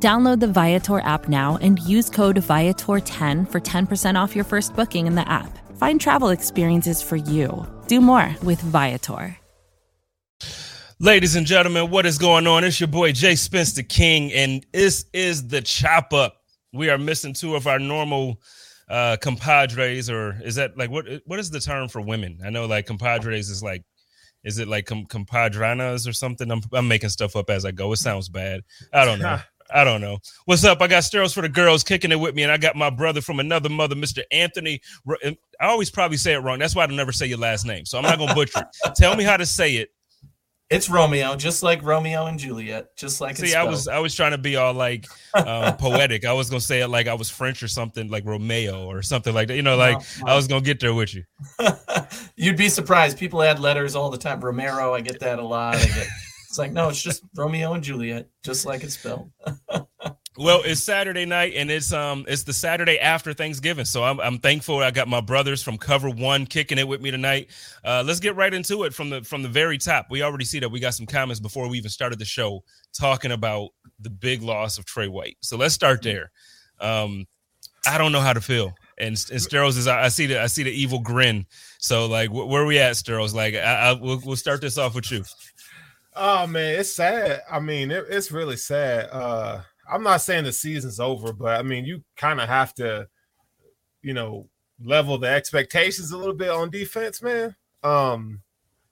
Download the Viator app now and use code Viator10 for 10% off your first booking in the app. Find travel experiences for you. Do more with Viator. Ladies and gentlemen, what is going on? It's your boy Jay Spencer King, and this is the chop up. We are missing two of our normal uh compadres, or is that like what what is the term for women? I know like compadres is like is it like com- compadranas or something? I'm, I'm making stuff up as I go. It sounds bad. I don't know. I don't know. What's up? I got Steros for the girls kicking it with me, and I got my brother from another mother, Mr. Anthony. I always probably say it wrong. That's why I don't never say your last name. So I'm not gonna butcher it. Tell me how to say it. It's Romeo, just like Romeo and Juliet, just like. See, I was I was trying to be all like um, poetic. I was gonna say it like I was French or something, like Romeo or something like that. You know, like. I was gonna get there with you. You'd be surprised. People add letters all the time. Romero, I get that a lot. I get. It's like no, it's just Romeo and Juliet, just like it's spelled. Well, it's Saturday night, and it's um it's the Saturday after Thanksgiving, so I'm I'm thankful I got my brothers from Cover One kicking it with me tonight. Uh, let's get right into it from the from the very top. We already see that we got some comments before we even started the show talking about the big loss of Trey White. So let's start there. Um, I don't know how to feel, and and Steros is I see the I see the evil grin. So like, wh- where are we at, Steros? Like, I, I we'll, we'll start this off with you. Oh man, it's sad. I mean, it, it's really sad. Uh I'm not saying the season's over, but I mean, you kind of have to, you know, level the expectations a little bit on defense, man. Um,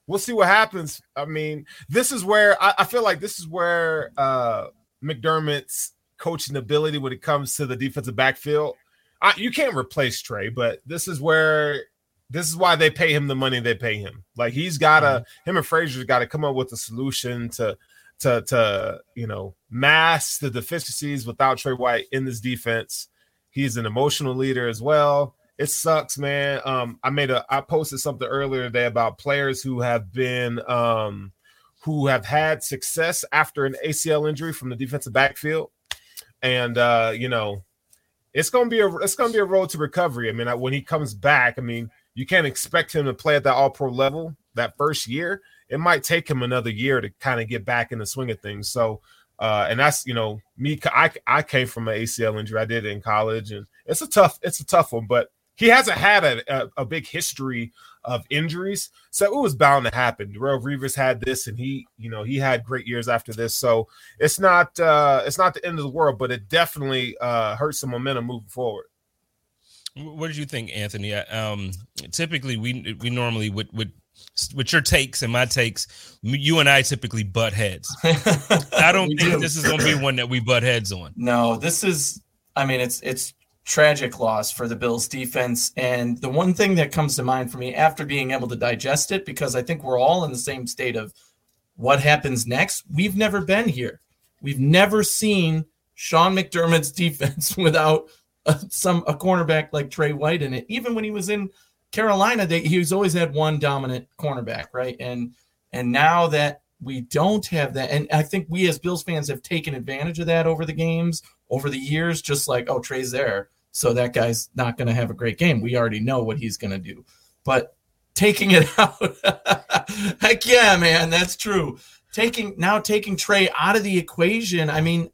we'll see what happens. I mean, this is where I, I feel like this is where uh McDermott's coaching ability when it comes to the defensive backfield. I, you can't replace Trey, but this is where this is why they pay him the money they pay him. Like he's got to, mm-hmm. him and Frazier's got to come up with a solution to to to you know mask the deficiencies without Trey White in this defense. He's an emotional leader as well. It sucks, man. Um, I made a I posted something earlier today about players who have been um who have had success after an ACL injury from the defensive backfield. And uh, you know, it's gonna be a it's gonna be a road to recovery. I mean, when he comes back, I mean, you can't expect him to play at that all pro level that first year it might take him another year to kind of get back in the swing of things. So, uh, and that's you know me. I I came from an ACL injury. I did it in college, and it's a tough it's a tough one. But he hasn't had a, a, a big history of injuries, so it was bound to happen. Darrelle Revis had this, and he you know he had great years after this. So it's not uh, it's not the end of the world, but it definitely uh, hurts some momentum moving forward. What did you think, Anthony? Um, typically, we we normally would would with your takes and my takes, you and I typically butt heads. I don't think do. this is going to be one that we butt heads on. No, this is. I mean, it's it's tragic loss for the Bills defense. And the one thing that comes to mind for me after being able to digest it, because I think we're all in the same state of what happens next. We've never been here. We've never seen Sean McDermott's defense without a, some a cornerback like Trey White in it. Even when he was in Carolina, they, he's always had one dominant cornerback, right? And and now that we don't have that, and I think we as Bills fans have taken advantage of that over the games, over the years, just like, oh, Trey's there, so that guy's not going to have a great game. We already know what he's going to do. But taking it out, heck yeah, man, that's true. Taking now taking Trey out of the equation, I mean,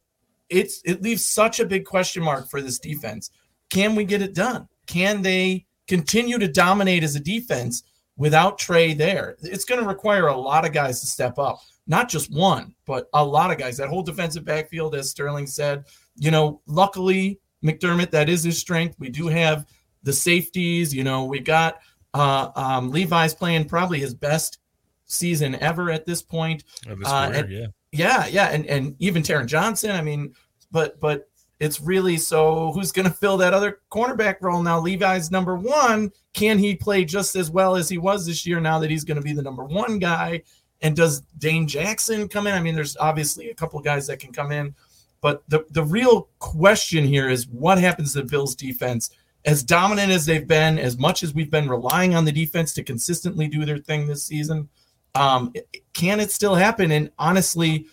it's it leaves such a big question mark for this defense. Can we get it done? Can they continue to dominate as a defense without Trey there. It's going to require a lot of guys to step up, not just one, but a lot of guys. That whole defensive backfield, as Sterling said, you know, luckily McDermott, that is his strength. We do have the safeties. You know, we got uh, um, Levi's playing probably his best season ever at this point. Uh, and, yeah, yeah, yeah, and and even Taron Johnson. I mean, but but it's really so who's going to fill that other cornerback role now? Levi's number one. Can he play just as well as he was this year now that he's going to be the number one guy? And does Dane Jackson come in? I mean, there's obviously a couple guys that can come in, but the, the real question here is what happens to the Bills defense as dominant as they've been, as much as we've been relying on the defense to consistently do their thing this season, um, can it still happen? And honestly,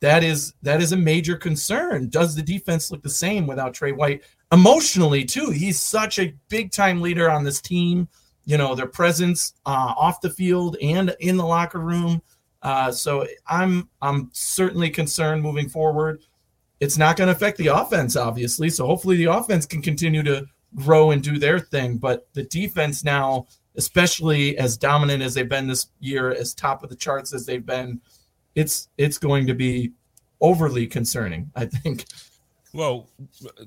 that is that is a major concern. Does the defense look the same without Trey White? Emotionally, too, he's such a big time leader on this team. You know, their presence uh, off the field and in the locker room. Uh, so I'm I'm certainly concerned moving forward. It's not going to affect the offense, obviously. So hopefully the offense can continue to grow and do their thing. But the defense now, especially as dominant as they've been this year, as top of the charts as they've been, it's it's going to be overly concerning. I think. Well,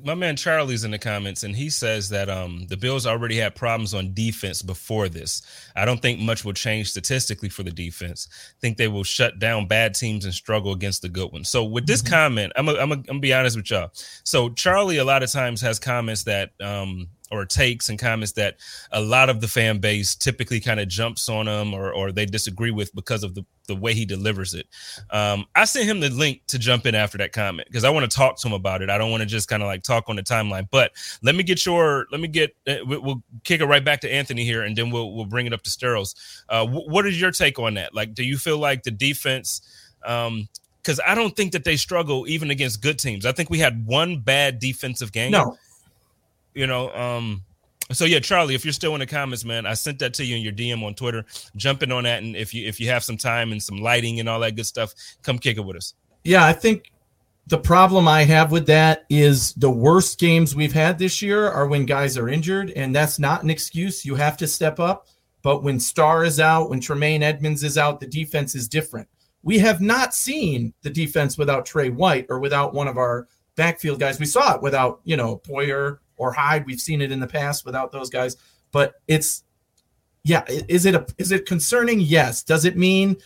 my man Charlie's in the comments, and he says that um, the Bills already had problems on defense before this. I don't think much will change statistically for the defense. I think they will shut down bad teams and struggle against the good ones. So, with this mm-hmm. comment, I'm going to be honest with y'all. So, Charlie a lot of times has comments that um, or takes and comments that a lot of the fan base typically kind of jumps on him or or they disagree with because of the the way he delivers it. Um, I sent him the link to jump in after that comment because I want to talk to him about it. I don't want to just kind of like talk on the timeline. But let me get your let me get uh, we'll kick it right back to Anthony here and then we'll we'll bring it up to Steros. Uh, what is your take on that? Like, do you feel like the defense? Um, because I don't think that they struggle even against good teams. I think we had one bad defensive game. No you know, um, so yeah, Charlie, if you're still in the comments, man, I sent that to you in your DM on Twitter. Jump in on that, and if you if you have some time and some lighting and all that good stuff, come kick it with us. Yeah, I think the problem I have with that is the worst games we've had this year are when guys are injured, and that's not an excuse. You have to step up. But when Star is out, when Tremaine Edmunds is out, the defense is different. We have not seen the defense without Trey White or without one of our backfield guys. We saw it without, you know, Poyer or Hyde. We've seen it in the past without those guys, but it's yeah. Is it a is it concerning? Yes. Does it mean?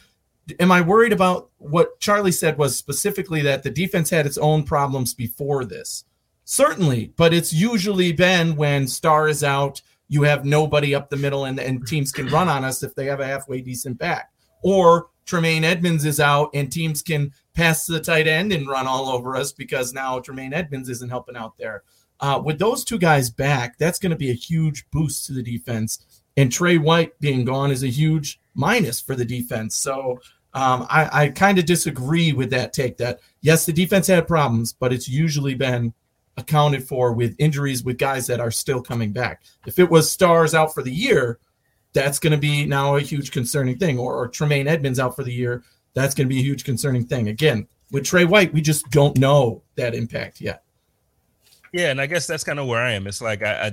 Am I worried about what Charlie said was specifically that the defense had its own problems before this? Certainly, but it's usually been when Star is out, you have nobody up the middle, and, and teams can run on us if they have a halfway decent back. Or Tremaine Edmunds is out, and teams can pass to the tight end and run all over us because now Tremaine Edmunds isn't helping out there. Uh, with those two guys back, that's going to be a huge boost to the defense. And Trey White being gone is a huge minus for the defense. So um, I, I kind of disagree with that take that, yes, the defense had problems, but it's usually been accounted for with injuries with guys that are still coming back. If it was stars out for the year, that's going to be now a huge concerning thing. Or, or Tremaine Edmunds out for the year, that's going to be a huge concerning thing. Again, with Trey White, we just don't know that impact yet. Yeah, and I guess that's kind of where I am. It's like I, I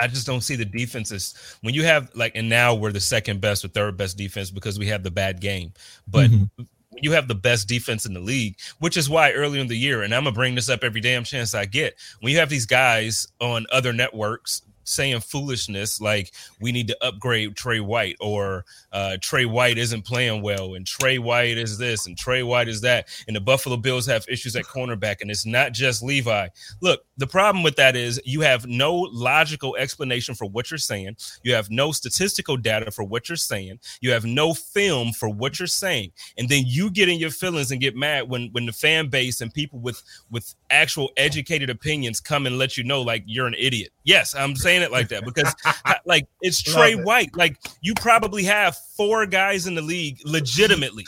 I just don't see the defenses when you have like, and now we're the second best or third best defense because we have the bad game. But mm-hmm. you have the best defense in the league, which is why early in the year, and I'm gonna bring this up every damn chance I get. When you have these guys on other networks saying foolishness like we need to upgrade Trey White or uh, Trey White isn't playing well and Trey White is this and Trey White is that and the Buffalo Bills have issues at cornerback and it's not just Levi. Look, the problem with that is you have no logical explanation for what you're saying. You have no statistical data for what you're saying. You have no film for what you're saying. And then you get in your feelings and get mad when when the fan base and people with with actual educated opinions come and let you know like you're an idiot. Yes, I'm saying it like that because like it's Trey it. White. Like you probably have four guys in the league legitimately.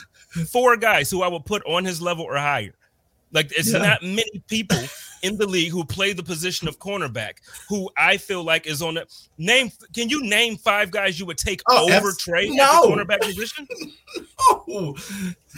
Four guys who I would put on his level or higher. Like it's yeah. not many people in the league who play the position of cornerback who I feel like is on the name. Can you name five guys you would take oh, over Trey no. at the cornerback position? no.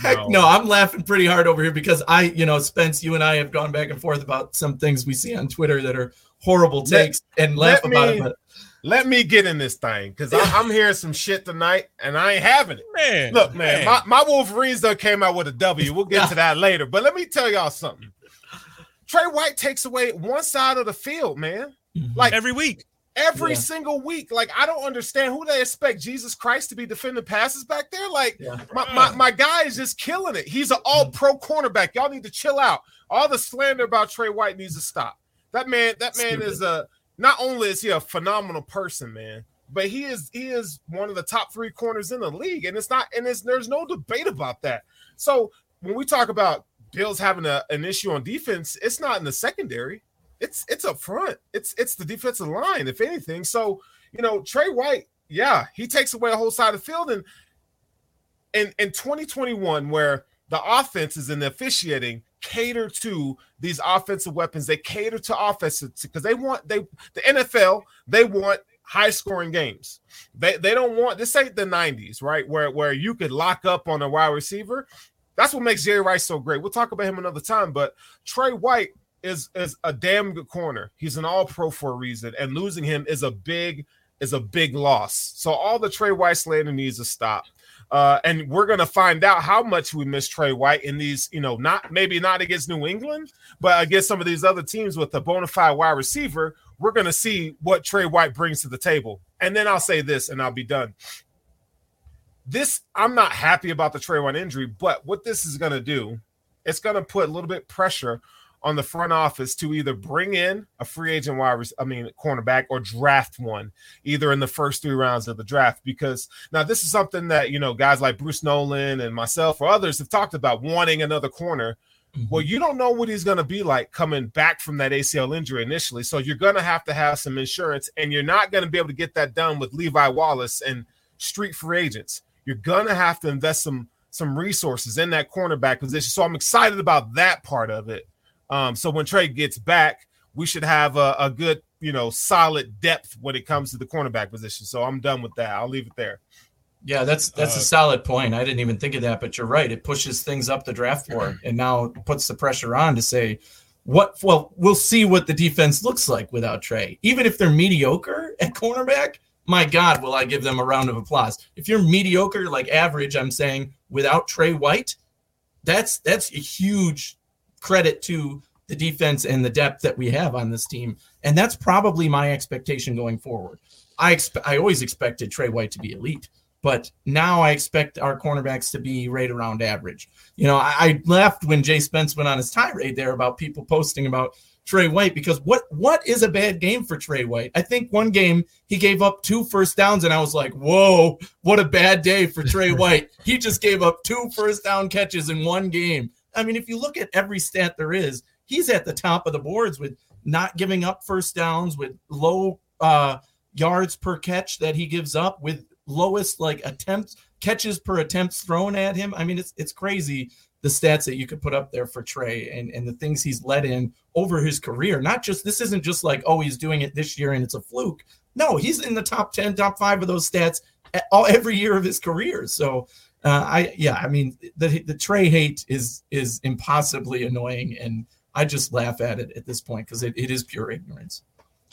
Heck no. no. I'm laughing pretty hard over here because I, you know, Spence, you and I have gone back and forth about some things we see on Twitter that are horrible takes let, and laugh about me, it. But let me get in this thing because I'm hearing some shit tonight and I ain't having it. Man, look, man, man. My, my Wolverines though came out with a W. We'll get to that later. But let me tell y'all something. Trey White takes away one side of the field, man. Mm-hmm. Like every week. Every yeah. single week. Like, I don't understand who they expect Jesus Christ to be defending passes back there. Like, yeah. my, my, my guy is just killing it. He's an all pro cornerback. Y'all need to chill out. All the slander about Trey White needs to stop. That man, that man Stupid. is a not only is he a phenomenal person, man, but he is he is one of the top three corners in the league, and it's not and it's there's no debate about that. So when we talk about Bills having a, an issue on defense, it's not in the secondary. it's it's up front. It's it's the defensive line, if anything. So you know, Trey White, yeah, he takes away a whole side of the field, and in in 2021, where the offenses and the officiating cater to these offensive weapons, they cater to offenses because they want they the NFL they want high scoring games. They they don't want this ain't the 90s, right? Where where you could lock up on a wide receiver. That's what makes Jerry Rice so great. We'll talk about him another time, but Trey White is is a damn good corner. He's an all pro for a reason, and losing him is a big is a big loss. So all the Trey White slander needs to stop. Uh, and we're gonna find out how much we miss Trey White in these, you know, not maybe not against New England, but against some of these other teams with a bona fide wide receiver. We're gonna see what Trey White brings to the table. And then I'll say this, and I'll be done. This I'm not happy about the Trey White injury, but what this is gonna do, it's gonna put a little bit pressure on the front office to either bring in a free agent wide, I mean, cornerback, or draft one, either in the first three rounds of the draft. Because now this is something that you know guys like Bruce Nolan and myself or others have talked about wanting another corner. Mm-hmm. Well, you don't know what he's going to be like coming back from that ACL injury initially, so you're going to have to have some insurance, and you're not going to be able to get that done with Levi Wallace and street free agents. You're going to have to invest some some resources in that cornerback position. So I'm excited about that part of it. Um, so when Trey gets back, we should have a, a good, you know, solid depth when it comes to the cornerback position. So I'm done with that. I'll leave it there. Yeah, that's that's uh, a solid point. I didn't even think of that, but you're right. It pushes things up the draft board and now puts the pressure on to say what well, we'll see what the defense looks like without Trey. Even if they're mediocre at cornerback, my God, will I give them a round of applause. If you're mediocre, like average, I'm saying without Trey White, that's that's a huge credit to the defense and the depth that we have on this team. And that's probably my expectation going forward. I expect I always expected Trey White to be elite, but now I expect our cornerbacks to be right around average. You know, I, I left when Jay Spence went on his tirade there about people posting about Trey White because what what is a bad game for Trey White? I think one game he gave up two first downs and I was like, "Whoa, what a bad day for Trey White." he just gave up two first down catches in one game. I mean, if you look at every stat there is, he's at the top of the boards with not giving up first downs, with low uh, yards per catch that he gives up, with lowest like attempts catches per attempts thrown at him. I mean, it's it's crazy the stats that you could put up there for Trey and and the things he's led in over his career. Not just this isn't just like oh he's doing it this year and it's a fluke. No, he's in the top ten, top five of those stats all every year of his career. So uh, I yeah, I mean the the Trey hate is is impossibly annoying, and I just laugh at it at this point because it, it is pure ignorance.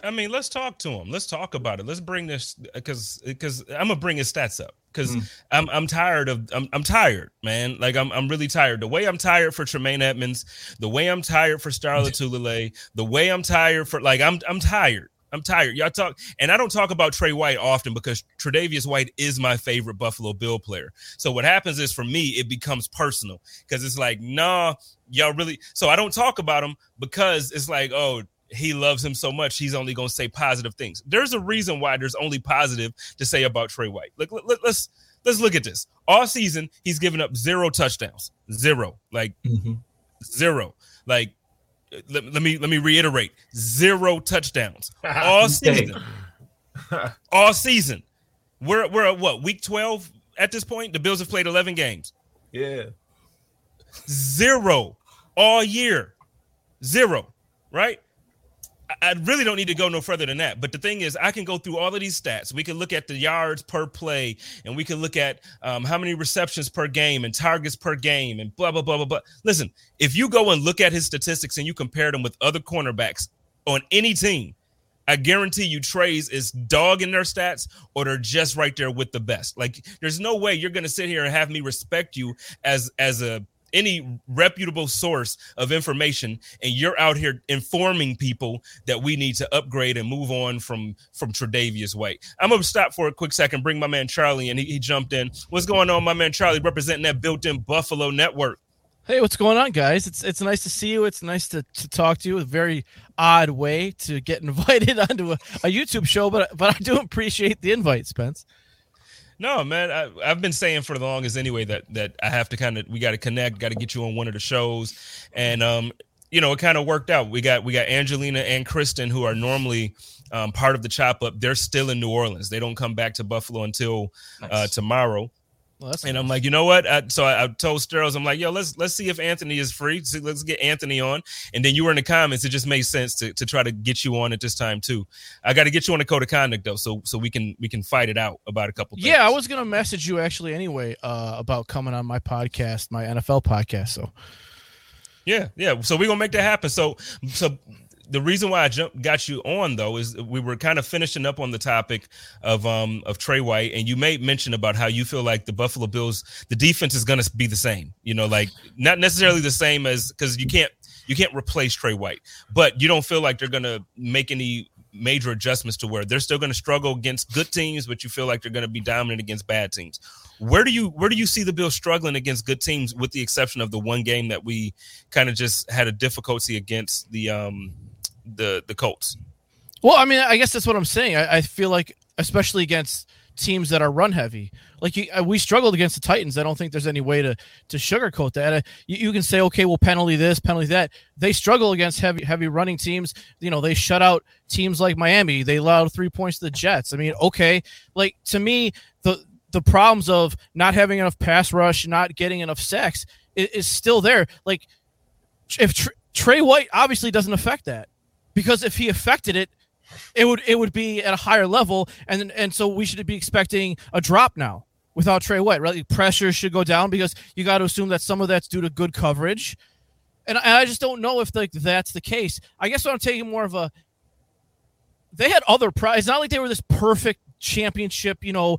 I mean, let's talk to him. Let's talk about it. Let's bring this because because I'm gonna bring his stats up because mm. I'm I'm tired of I'm I'm tired, man. Like I'm I'm really tired. The way I'm tired for Tremaine Edmunds, the way I'm tired for Star Lotulelei, the way I'm tired for like I'm I'm tired. I'm tired. Y'all talk, and I don't talk about Trey White often because Tre'Davious White is my favorite Buffalo Bill player. So what happens is for me, it becomes personal because it's like, nah, y'all really. So I don't talk about him because it's like, oh, he loves him so much, he's only going to say positive things. There's a reason why there's only positive to say about Trey White. Look, let, let, let's let's look at this. All season, he's given up zero touchdowns, zero, like mm-hmm. zero, like let, let, me let me reiterate zero touchdowns. All season. All season. We're we're at what week 12 at this point? The bills have played 11 games. Yeah. Zero all year. Zero right I really don't need to go no further than that. But the thing is, I can go through all of these stats. We can look at the yards per play, and we can look at um, how many receptions per game and targets per game, and blah blah blah blah blah. Listen, if you go and look at his statistics and you compare them with other cornerbacks on any team, I guarantee you Trey's is dog in their stats, or they're just right there with the best. Like, there's no way you're going to sit here and have me respect you as as a any reputable source of information and you're out here informing people that we need to upgrade and move on from from Tre'Davious White. I'm gonna stop for a quick second, bring my man Charlie and he, he jumped in. What's going on, my man Charlie, representing that built-in Buffalo network? Hey, what's going on, guys? It's it's nice to see you. It's nice to, to talk to you. A very odd way to get invited onto a, a YouTube show, but but I do appreciate the invite, Spence. No, man, I, have been saying for the longest anyway that that I have to kind of we got to connect, got to get you on one of the shows, and um, you know, it kind of worked out. We got we got Angelina and Kristen who are normally um, part of the chop up. They're still in New Orleans. They don't come back to Buffalo until uh, tomorrow. Well, And I'm like, you know what? I, so I, I told Sterles, I'm like, yo, let's let's see if Anthony is free. So let's get Anthony on. And then you were in the comments. It just made sense to, to try to get you on at this time too. I got to get you on the code of conduct though, so so we can we can fight it out about a couple. yeah, I was gonna message you actually anyway uh, about coming on my podcast, my NFL podcast. So Yeah, yeah. So we're gonna make that happen. So so the reason why I jump, got you on though is we were kind of finishing up on the topic of um of Trey White, and you made mention about how you feel like the Buffalo Bills the defense is gonna be the same. You know, like not necessarily the same as because you can't you can't replace Trey White, but you don't feel like they're gonna make any major adjustments to where they're still going to struggle against good teams, but you feel like they're going to be dominant against bad teams. Where do you where do you see the Bills struggling against good teams, with the exception of the one game that we kind of just had a difficulty against the um the the Colts? Well, I mean, I guess that's what I'm saying. I, I feel like, especially against teams that are run heavy, like you, uh, we struggled against the Titans. I don't think there's any way to to sugarcoat that. Uh, you, you can say, okay, well, penalty this, penalty that. They struggle against heavy heavy running teams. You know, they shut out teams like Miami. They allowed three points to the Jets. I mean, okay, like to me, the the problems of not having enough pass rush, not getting enough sacks is, is still there. Like if Tr- Trey White obviously doesn't affect that because if he affected it, it would it would be at a higher level, and and so we should be expecting a drop now without Trey White. Right, pressure should go down because you got to assume that some of that's due to good coverage, and, and I just don't know if like that's the case. I guess I'm taking more of a. They had other prize. It's not like they were this perfect championship, you know,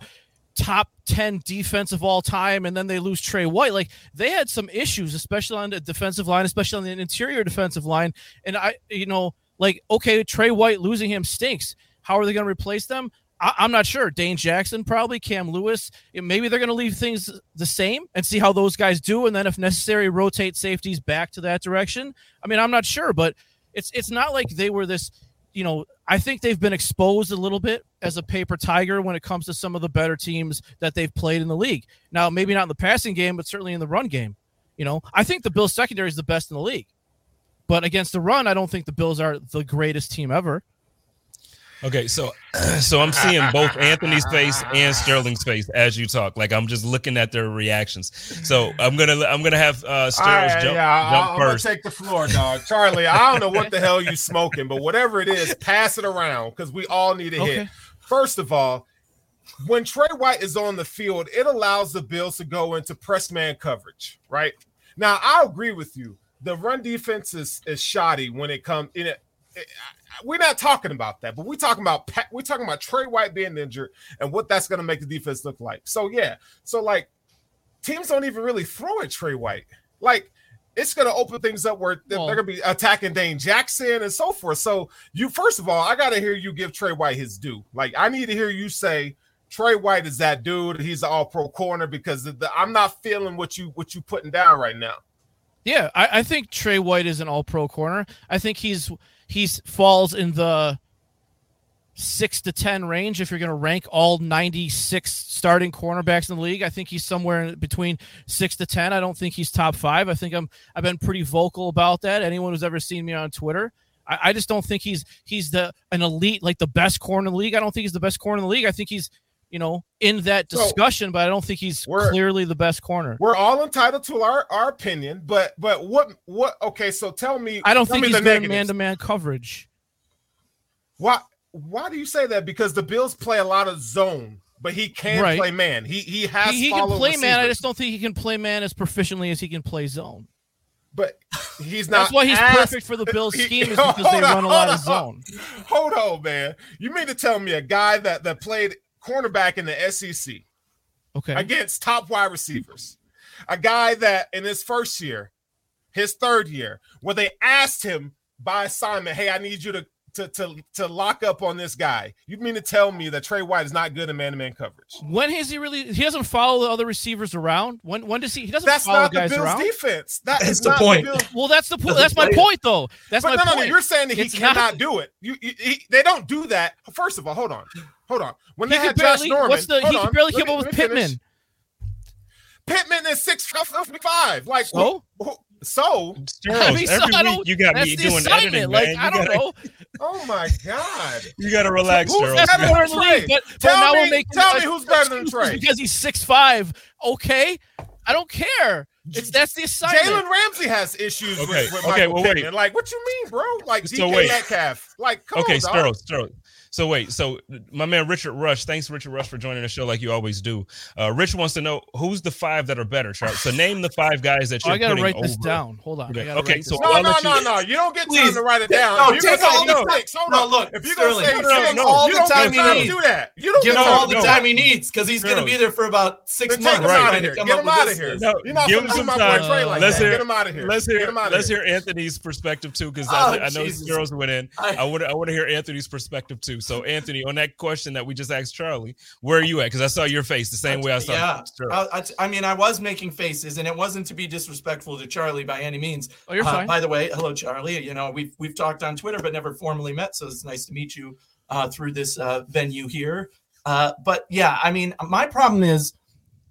top 10 defense of all time and then they lose Trey White. Like they had some issues, especially on the defensive line, especially on the interior defensive line. And I, you know, like, okay, Trey White losing him stinks. How are they going to replace them? I, I'm not sure. Dane Jackson, probably Cam Lewis. Maybe they're going to leave things the same and see how those guys do. And then if necessary, rotate safeties back to that direction. I mean, I'm not sure, but it's, it's not like they were this, you know, I think they've been exposed a little bit as a paper tiger when it comes to some of the better teams that they've played in the league. Now, maybe not in the passing game, but certainly in the run game. You know, I think the Bills secondary is the best in the league. But against the run, I don't think the Bills are the greatest team ever. Okay, so so I'm seeing both Anthony's face and Sterling's face as you talk. Like I'm just looking at their reactions. So I'm gonna I'm gonna have uh Sterling All right, jump, yeah, jump I, am gonna first. take the floor, dog. Charlie, I don't know what the hell you smoking, but whatever it is, pass it around because we all need a Okay. hit. First of all, when Trey White is on the field, it allows the Bills to go into press man coverage, right? Now, I agree with you. The run defense is, is shoddy when it comes in it. it- We're not talking about that, but we're talking about we're talking about Trey White being injured and what that's going to make the defense look like. So yeah, so like teams don't even really throw at Trey White. Like it's going to open things up where they're, Well- they're going to be attacking Dane Jackson and so forth. So you first of all, I got to hear you give Trey White his due. Like I need to hear you say Trey White is that dude. He's an All Pro corner because the, the- I'm not feeling what you what you putting down right now. Yeah, I, I think Trey White is an all pro corner. I think he's he's falls in the six to ten range if you're going to rank all 96 starting cornerbacks in the league. I think he's somewhere between six to ten. I don't think he's top five. I think I'm I've been pretty vocal about that. Anyone who's ever seen me on Twitter. I, I just don't think he's he's the an elite like the best corner in the league. I don't think he's the best corner in the league. I think he's you know in that So, discussion, but I don't think he's clearly the best corner. We're all entitled to our, our opinion, but but what what okay, so tell me I don't think he's good man to man coverage. Why why do you say that? Because the Bills play a lot of zone, but he can Right. play man. He he has he, he can play man. I just don't think he can play man as proficiently as he can play zone. but he's not That's why he's as- perfect for the Bills scheme is because they on, run a lot of zone. Hold on, man. You mean to tell me a guy that that played cornerback in the SEC Okay. against top wide receivers, a guy that in his first year, his third year, where they asked him by assignment, "Hey, I need you to to to, to lock up on this guy." You mean to tell me that Trey White is not good in man-to-man coverage? when has he really? He doesn't follow the other receivers around. When when does he? He doesn't That's follow not the guys Bills' around. defense. That That's is the not point. Bills' Well, that's the point. That's my point, though. That's But my no, no, no, point. you're saying that he It's cannot not- do it. You, you he, they don't do that. First of all, hold on, hold on. When he they could had Josh. Norman, what's the? hold He on, could barely let keep up with let me. Pittman. Pittman is six five. Like So? who- So, Sterles, I mean, so every I week you got me doing assignment. editing, Like man. I You don't gotta, know. oh my god. You gotta relax, Who's Sterles. better Better than than Trey? But, but Tell now me- we're making tell me who's better than Trey. because he's six five. Okay, I don't care. It's that's the assignment. Jalen Ramsey has issues Okay, with, with okay, Michael well, wait. Pittman. Like, what you mean, bro? Like So DK wait. Metcalf. Like, come okay, on, dog. Sterles, Sterles. So wait, so my man Richard Rush, thanks Richard Rush for joining the show like you always do. Uh, Rich wants to know who's the five that are better, Sharp. So name the five guys that Oh, you're I gotta putting write over. this down. Hold on. Okay, okay, so. No, no, let no, you- no. You don't get Please. time to write it down. No, If take you're all the say time. six, hold No, on. look, if you're gonna Sterling, say give him six, all the you don't time get he time to needs. do that. You don't Give him all the time he needs because he's going to be there for about six Then take months. him out of here. Get him out of here. No, You're not give gonna him do some my time. boy Trey like Let's that. hear- Get him out of here. Let's hear him out of let's hear Anthony's perspective too, because Oh, I, I know Jesus. Sterles went in. I- I would I want to hear Anthony's perspective too. So Anthony, on that question that we just asked Charlie, where are you at? Because I saw your face the same way I saw Yeah, Sterles. I, I, I mean, I was making faces, and it wasn't to be disrespectful to Charlie by any means. Oh, you're Uh, fine. by the way, hello, Charlie. You know, we've we've talked on Twitter, but never formally met, so it's nice to meet you uh, through this uh, venue here. Uh, but yeah, I mean, my problem is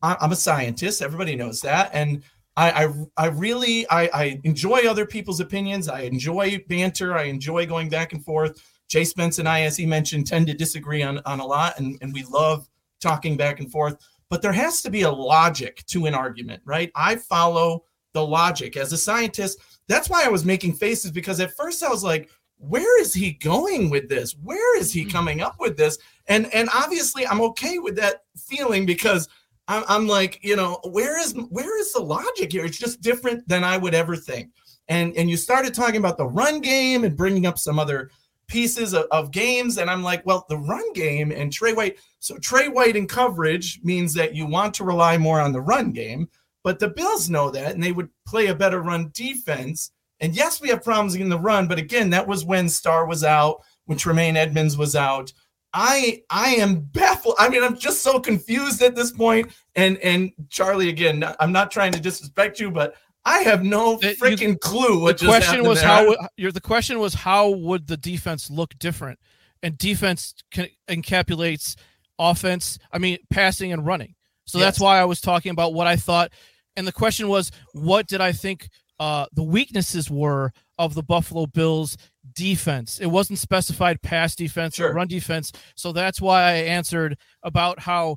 I, I'm a scientist. Everybody knows that, and I I, I really I, I enjoy other people's opinions. I enjoy banter. I enjoy going back and forth. Jay Spence and I, as he mentioned, tend to disagree on on a lot, and and we love talking back and forth. But there has to be a logic to an argument, right? I follow the logic as a scientist. That's why I was making faces because at first I was like, where is he going with this? Where is he hmm. coming up with this? And and obviously I'm okay with that feeling because I'm, I'm like, you know, where is where is the logic here? It's just different than I would ever think. And and you started talking about the run game and bringing up some other pieces of, of games, and I'm like, well, the run game and Trey White. So Trey White in coverage means that you want to rely more on the run game, but the Bills know that, and they would play a better run defense. And yes, we have problems in the run, but again, that was when Star was out, when Tremaine Edmunds was out. I I am baffled. I mean, I'm just so confused at this point. And and Charlie, again, I'm not trying to disrespect you, but I have no you- freaking clue what the just question was there. how your the question was how would the defense look different? And defense can, encapsulates offense i mean passing and running. So that's why i was talking about what i thought. And the question was what did i think uh, the weaknesses were of the buffalo bills defense? It wasn't specified pass defense Sure. or run defense. So that's why i answered about how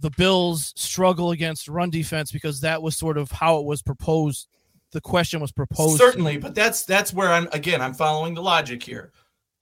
the bills struggle against run defense because that was sort of how it was proposed the question was proposed Certainly, but that's that's where I'm again. I'm following the logic here.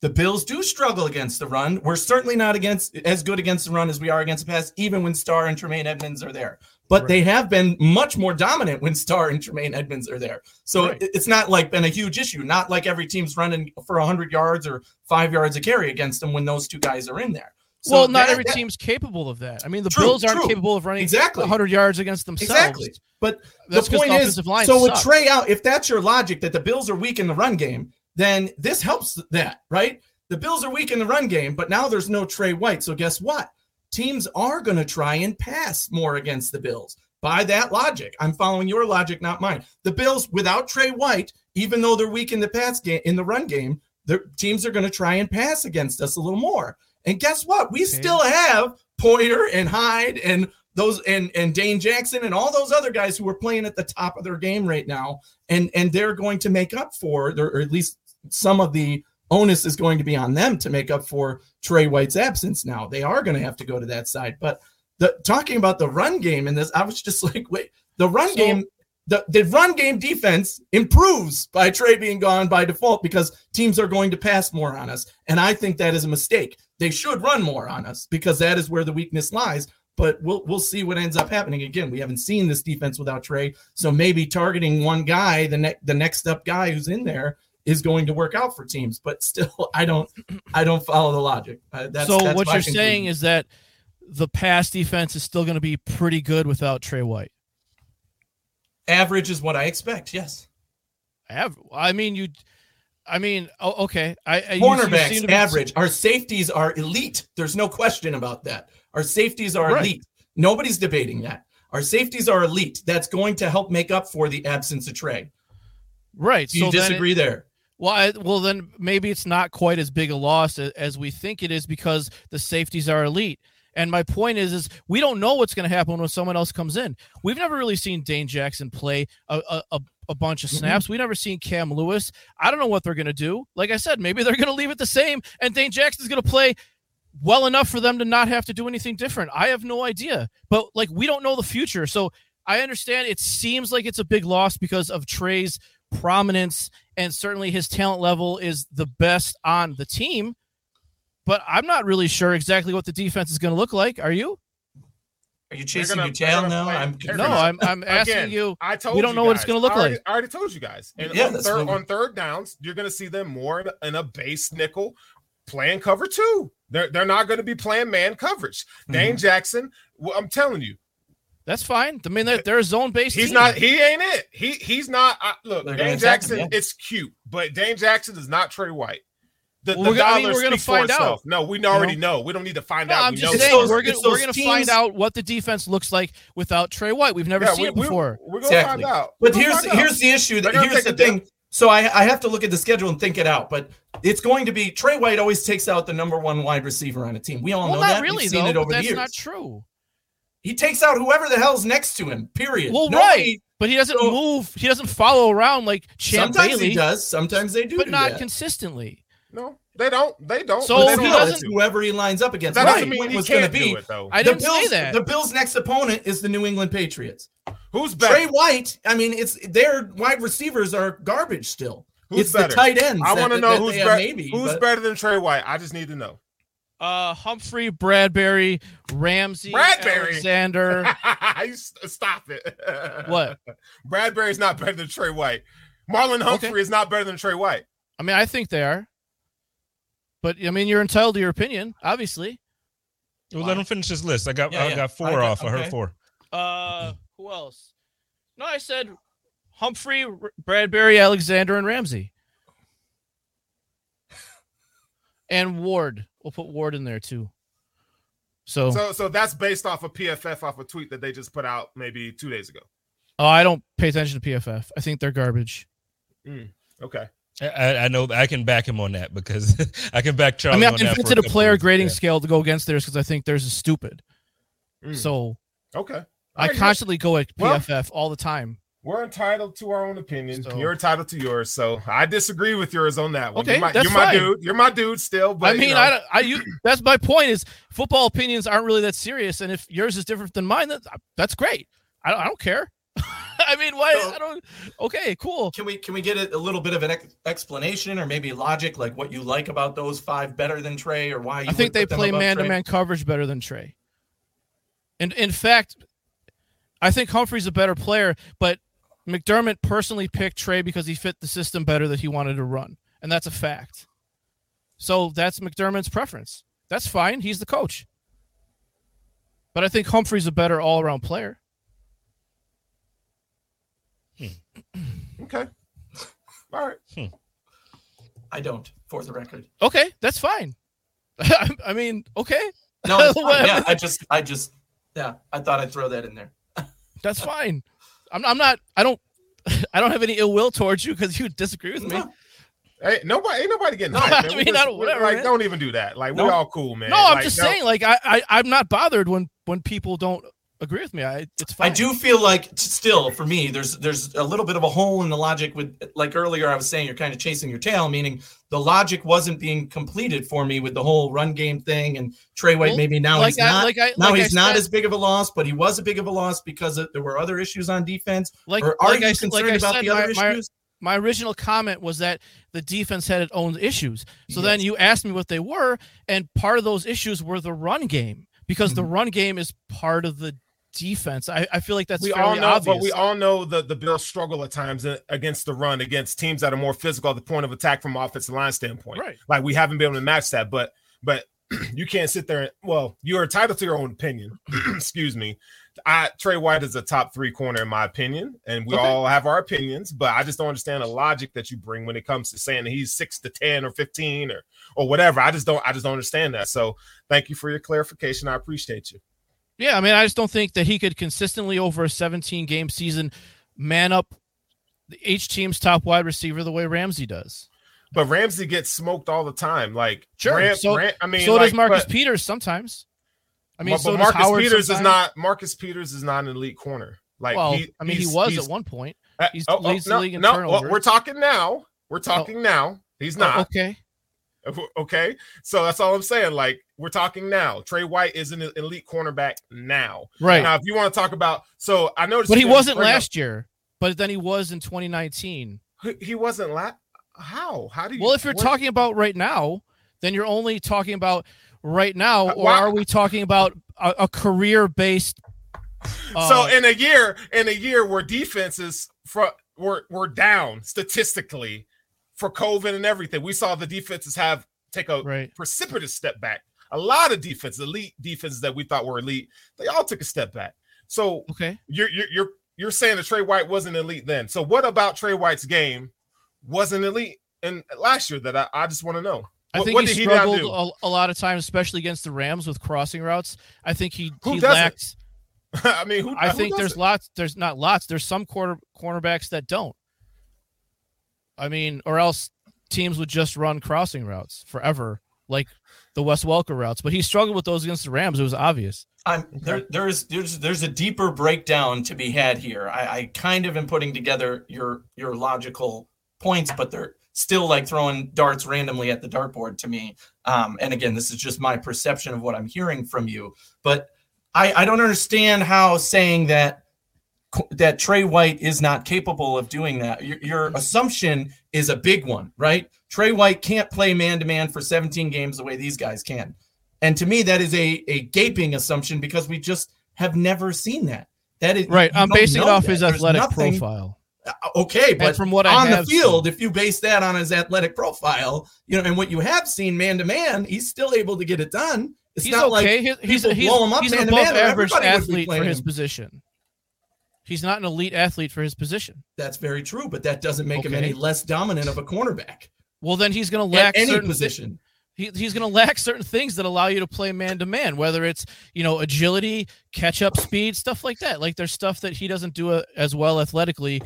The Bills do struggle against the run. We're certainly not against as good against the run as we are against the pass, even when Star and Tremaine Edmunds are there. But they have been much more dominant when Star and Tremaine Edmunds are there. So Right. it's not like been a huge issue. Not like every team's running for 100 yards or five yards a carry against them when those two guys are in there. So well, not that- every that- team's capable of that. I mean, the True, Bills aren't true. capable of running Exactly. 100 yards against themselves. Exactly. But That's the point the is, so with sucks. Trey out, if that's your logic that the Bills are weak in the run game, then this helps that, right? The Bills are weak in the run game, but now there's no Trey White. So guess what? Teams are going to try and pass more against the Bills. By that logic, I'm following your logic, not mine. The Bills, without Trey White, even though they're weak in the pass game, in the run game, their teams are going to try and pass against us a little more. And guess what? We Okay. still have Poyer and Hyde and those and and Dane Jackson and all those other guys who are playing at the top of their game right now, and and they're going to make up for, their, or at least some of the onus is going to be on them to make up for Trey White's absence. Now they are going to have to go to that side. But the talking about the run game and this, I was just like, wait, the run So- game. The, the run game defense improves by Trey being gone by default because teams are going to pass more on us. And I think that is a mistake. They should run more on us because that is where the weakness lies but we'll we'll see what ends up happening. Again, we haven't seen this defense without Trey, so maybe targeting one guy, the next the next up guy who's in there, is going to work out for teams. But still, I don't I don't follow the logic. Uh, that's, so that's what you're saying is that the pass defense is still going to be pretty good without Trey White. Average is what I expect. Yes, I have. I mean, you. I mean, oh, okay. I, I you- you cornerbacks be- average. Our safeties are elite. There's no question about that. Our safeties are Right. elite. Nobody's debating that. Our safeties are elite. That's going to help make up for the absence of Trey. Right. Do you so then it- disagree there? Well, I, well, then maybe it's not quite as big a loss as we think it is because the safeties are elite. And my point is, is we don't know what's going to happen when someone else comes in. We've never really seen Dane Jackson play a, a, a, bunch of snaps. Mm-hmm. We've never seen Cam Lewis. I don't know what they're going to do. Like I said, maybe they're going to leave it the same, and Dane Jackson's going to play well enough for them to not have to do anything different. I have no idea. But like we don't know the future. So I understand it seems like it's a big loss because of Trey's prominence and certainly his talent level is the best on the team. But I'm not really sure exactly what the defense is going to look like. Are you? Are you chasing gonna, your tail now? I'm no, I'm, I'm asking Again, you. I told you. we don't know guys, what it's going to look I already, like. I already told you guys. And yeah, on, third, on third downs, you're going to see them more in a, in a base nickel playing cover two. They're they're not going to be playing man coverage. Mm-hmm. Dane Jackson, well, I'm telling you, that's fine. I mean, they're, they're a zone based. He's team. not. He ain't it. He he's not. Uh, look, they're Dane Jackson. Him, yeah. It's cute, but Dane Jackson is not Trey White. The, well, the dollar I mean, we're gonna find out. No, we already you know? know. We don't need to find no, out. I'm we just saying we're gonna we're gonna teams... find out what the defense looks like without Trey White. We've never yeah, seen we, it before. We're, gonna exactly. find out. But here's here's the issue. That, here's the thing. So I, I have to look at the schedule and think it out. But it's going to be Trey White always takes out the number one wide receiver on a team. We all well, know not that. Really, We've though, it over that's the years. not true. He takes out whoever the hell's next to him. Period. Well, right, but he doesn't so, move. He doesn't follow around like Champ Sometimes Bailey. he does. Sometimes they do, but do not that. consistently. No, they don't. They don't. So they he doesn't. Whoever he lines up against. That doesn't mean he can't be. It, though. I didn't the Bills, say that. The Bills' next opponent is the New England Patriots. Who's better? Trey White. I mean, it's their wide receivers are garbage still. Who's it's better? the tight ends. I want to know who's better. Maybe, who's but... better than Trey White? I just need to know. Uh, Humphrey, Bradberry, Ramsey, Bradberry, Alexander. Stop it. What? Bradberry's not better than Trey White. Marlon Humphrey okay. is not better than Trey White. I mean, I think they are. But I mean, you're entitled to your opinion, obviously. Well, wow. let him finish his list. I got yeah, I yeah. got four I got, off. Okay. I heard four. Uh, who else? No, I said Humphrey, Bradberry, Alexander, and Ramsey. and Ward. We'll put Ward in there too. So, so, so that's based off of PFF off a tweet that they just put out maybe two days ago. Oh, I don't pay attention to PFF. I think they're garbage. Mm, okay. I, I, know I can back him on that because I can back Charlie. I mean, I invented a, a player grading yeah. scale to go against theirs because I think theirs is stupid. Mm. So okay, I constantly go at PFF well, all the time. We're entitled to our own opinion. So, you're entitled to yours. So I disagree with yours on that one. Okay, you're my, that's you're my dude. You're my dude still. But I mean, you know. I, I, you, that's my point. Is football opinions aren't really that serious, and if yours is different than mine, that, that's great. I I don't care. I mean, why? So, I don't. Okay, cool. Can we can we get a, a little bit of an ex- explanation or maybe logic, like what you like about those five better than Trey, or why? I think they play man to man coverage better than Trey. And in fact, I think Humphrey's a better player, but McDermott personally picked Trey because he fit the system better that he wanted to run, and that's a fact. So that's McDermott's preference. That's fine. He's the coach. But I think Humphrey's a better all around player. Hmm. Okay. All right. Hmm. I don't, for the record. Okay, that's fine. I mean, okay. No, yeah, I just, I just, yeah, I thought I'd throw that in there. that's fine. I'm, I'm not. I don't. I don't have any ill will towards you because you disagree with me. Hey, nobody, ain't nobody getting. No, I mean, just, don't, whatever. Like, man. don't even do that. Like, we're all cool, man. No, I'm like, just no. saying. Like, I, I, I'm not bothered when when people don't agree with me. I it's fine. I do feel like still for me, there's there's a little bit of a hole in the logic with like earlier I was saying you're kind of chasing your tail, meaning the logic wasn't being completed for me with the whole run game thing and Trey White well, maybe now like he's I, not like I, now like he's not said, as big of a loss, but he was a big of a loss because of, there were other issues on defense. Like or are you I, concerned about said, the other my, issues? My, my original comment was that the defense had its own issues. So yes. then you asked me what they were, and part of those issues were the run game because mm-hmm. the run game is part of the defense. I, I feel like that's we all know, obvious. but we all know the the Bills struggle at times against the run against teams that are more physical at the point of attack from offensive line standpoint. Right. Like we haven't been able to match that, but but you can't sit there. And, well, you are entitled to your own opinion. Excuse me. I Trey White is a top three corner in my opinion, and we okay. all have our opinions. But I just don't understand the logic that you bring when it comes to saying that he's six to ten or fifteen or or whatever. I just don't. I just don't understand that. So thank you for your clarification. I appreciate you. Yeah, I mean, I just don't think that he could consistently over a 17 game season man up the each team's top wide receiver the way Ramsey does. But Ramsey gets smoked all the time. Like, sure. Ram, so, Ram, I mean, so like, does Marcus but, Peters sometimes. I mean, but so Marcus Peters sometimes. is not. Marcus Peters is not an elite corner. Like, Well, he, I mean, he was at one point. uh, he's oh, oh, the no, league in no, well, we're talking now. We're talking now. He's Oh, not. okay. Okay, so that's all I'm saying. Like we're talking now. Trey White is an elite cornerback now. Right. Now, if you want to talk about, so I noticed, But he wasn't up- last year. But then he was in 2019. He- wasn't last. How? How do you? Well, if you're what- talking about right now, then you're only talking about right now, Uh, or why- are we talking about a, a career-based? Uh, so in a year, in a year where defenses for were were down statistically for COVID and everything, we saw the defenses have take a right. precipitous step back. A lot of defense, elite defenses that we thought were elite, they all took a step back. So Okay. you're you're you're, you're saying that Trey White wasn't elite then. So what about Trey White's game wasn't elite in last year that I, I just want to know. I What- think what he did he struggled do? a, a lot of times, especially against the Rams with crossing routes. I think he Who he lacked. I mean, who, I who think there's lots. There's not lots. There's some quarter cornerbacks that don't. I mean, or else teams would just run crossing routes forever, like the Wes Welker routes. But he struggled with those against the Rams. It was obvious. I'm there. There's there's there's a deeper breakdown to be had here. I, I kind of am putting together your your logical points, but they're still like throwing darts randomly at the dartboard to me. Um, and again, this is just my perception of what I'm hearing from you. But I, I don't understand how saying that that Trey White is not capable of doing that. Your, your assumption is a big one, right? Trey White can't play man to man for 17 games the way these guys can. And to me, that is a, a gaping assumption because we just have never seen that. That is Right. I'm basing it off that. his athletic nothing- profile. Uh, Okay, but And from what I on the field, seen. if you base that on his athletic profile, you know, and what you have seen man to man, he's still able to get it done. It's He's not okay. like He- he's people he's, blow him up he's an man above man, average everybody would be athlete for his position. He's not an elite athlete for his position. that's very true, but that doesn't make him any less dominant of a cornerback Well, then he's going to at lack any certain position. he, he's going to lack certain things that allow you to play man to man, whether it's you know agility, catch up speed, stuff like that. Like there's stuff that he doesn't do uh, as well athletically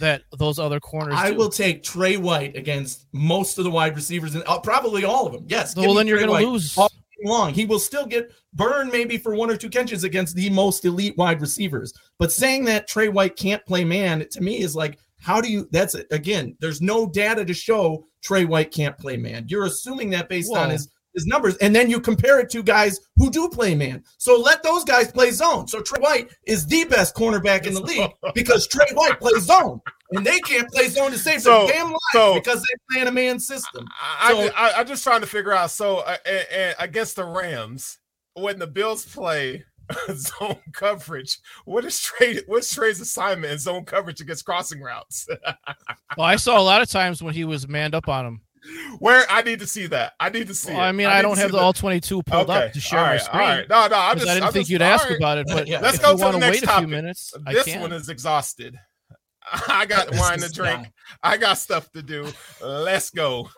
that those other corners. I do. will take Trey White against most of the wide receivers and uh, probably all of them. Yes. Well, then you're going to lose. all long. He will still get burned maybe for one or two catches against the most elite wide receivers. But saying that Trey White can't play man to me is like, how do you? That's again. There's no data to show Trey White can't play man. You're assuming that based on his his numbers, and then you compare it to guys who do play man. So let those guys play zone. So Trey White is the best cornerback in the league because Trey White plays zone, and they can't play zone to save So- their damn lives so- because they play in a man system. I, So- I, I, am just trying to figure out. So, uh, and, and against the Rams, when the Bills play zone coverage, what is Trey? What's Trey's assignment in zone coverage against crossing routes? Well, I saw a lot of times when he was manned up on him. Where I need to see that. I need to see. Well, it. I mean, I, need don't have the all 22 pulled Okay, up to share all my screen. All right. No, no. I'm 'cause just. I didn't I'm think just- you'd ask right. about it, but Yeah. Let's if go you to the next wait a topic. few minutes, This can. one is exhausted. I got This wine to drink. not- I got stuff to do. Let's go.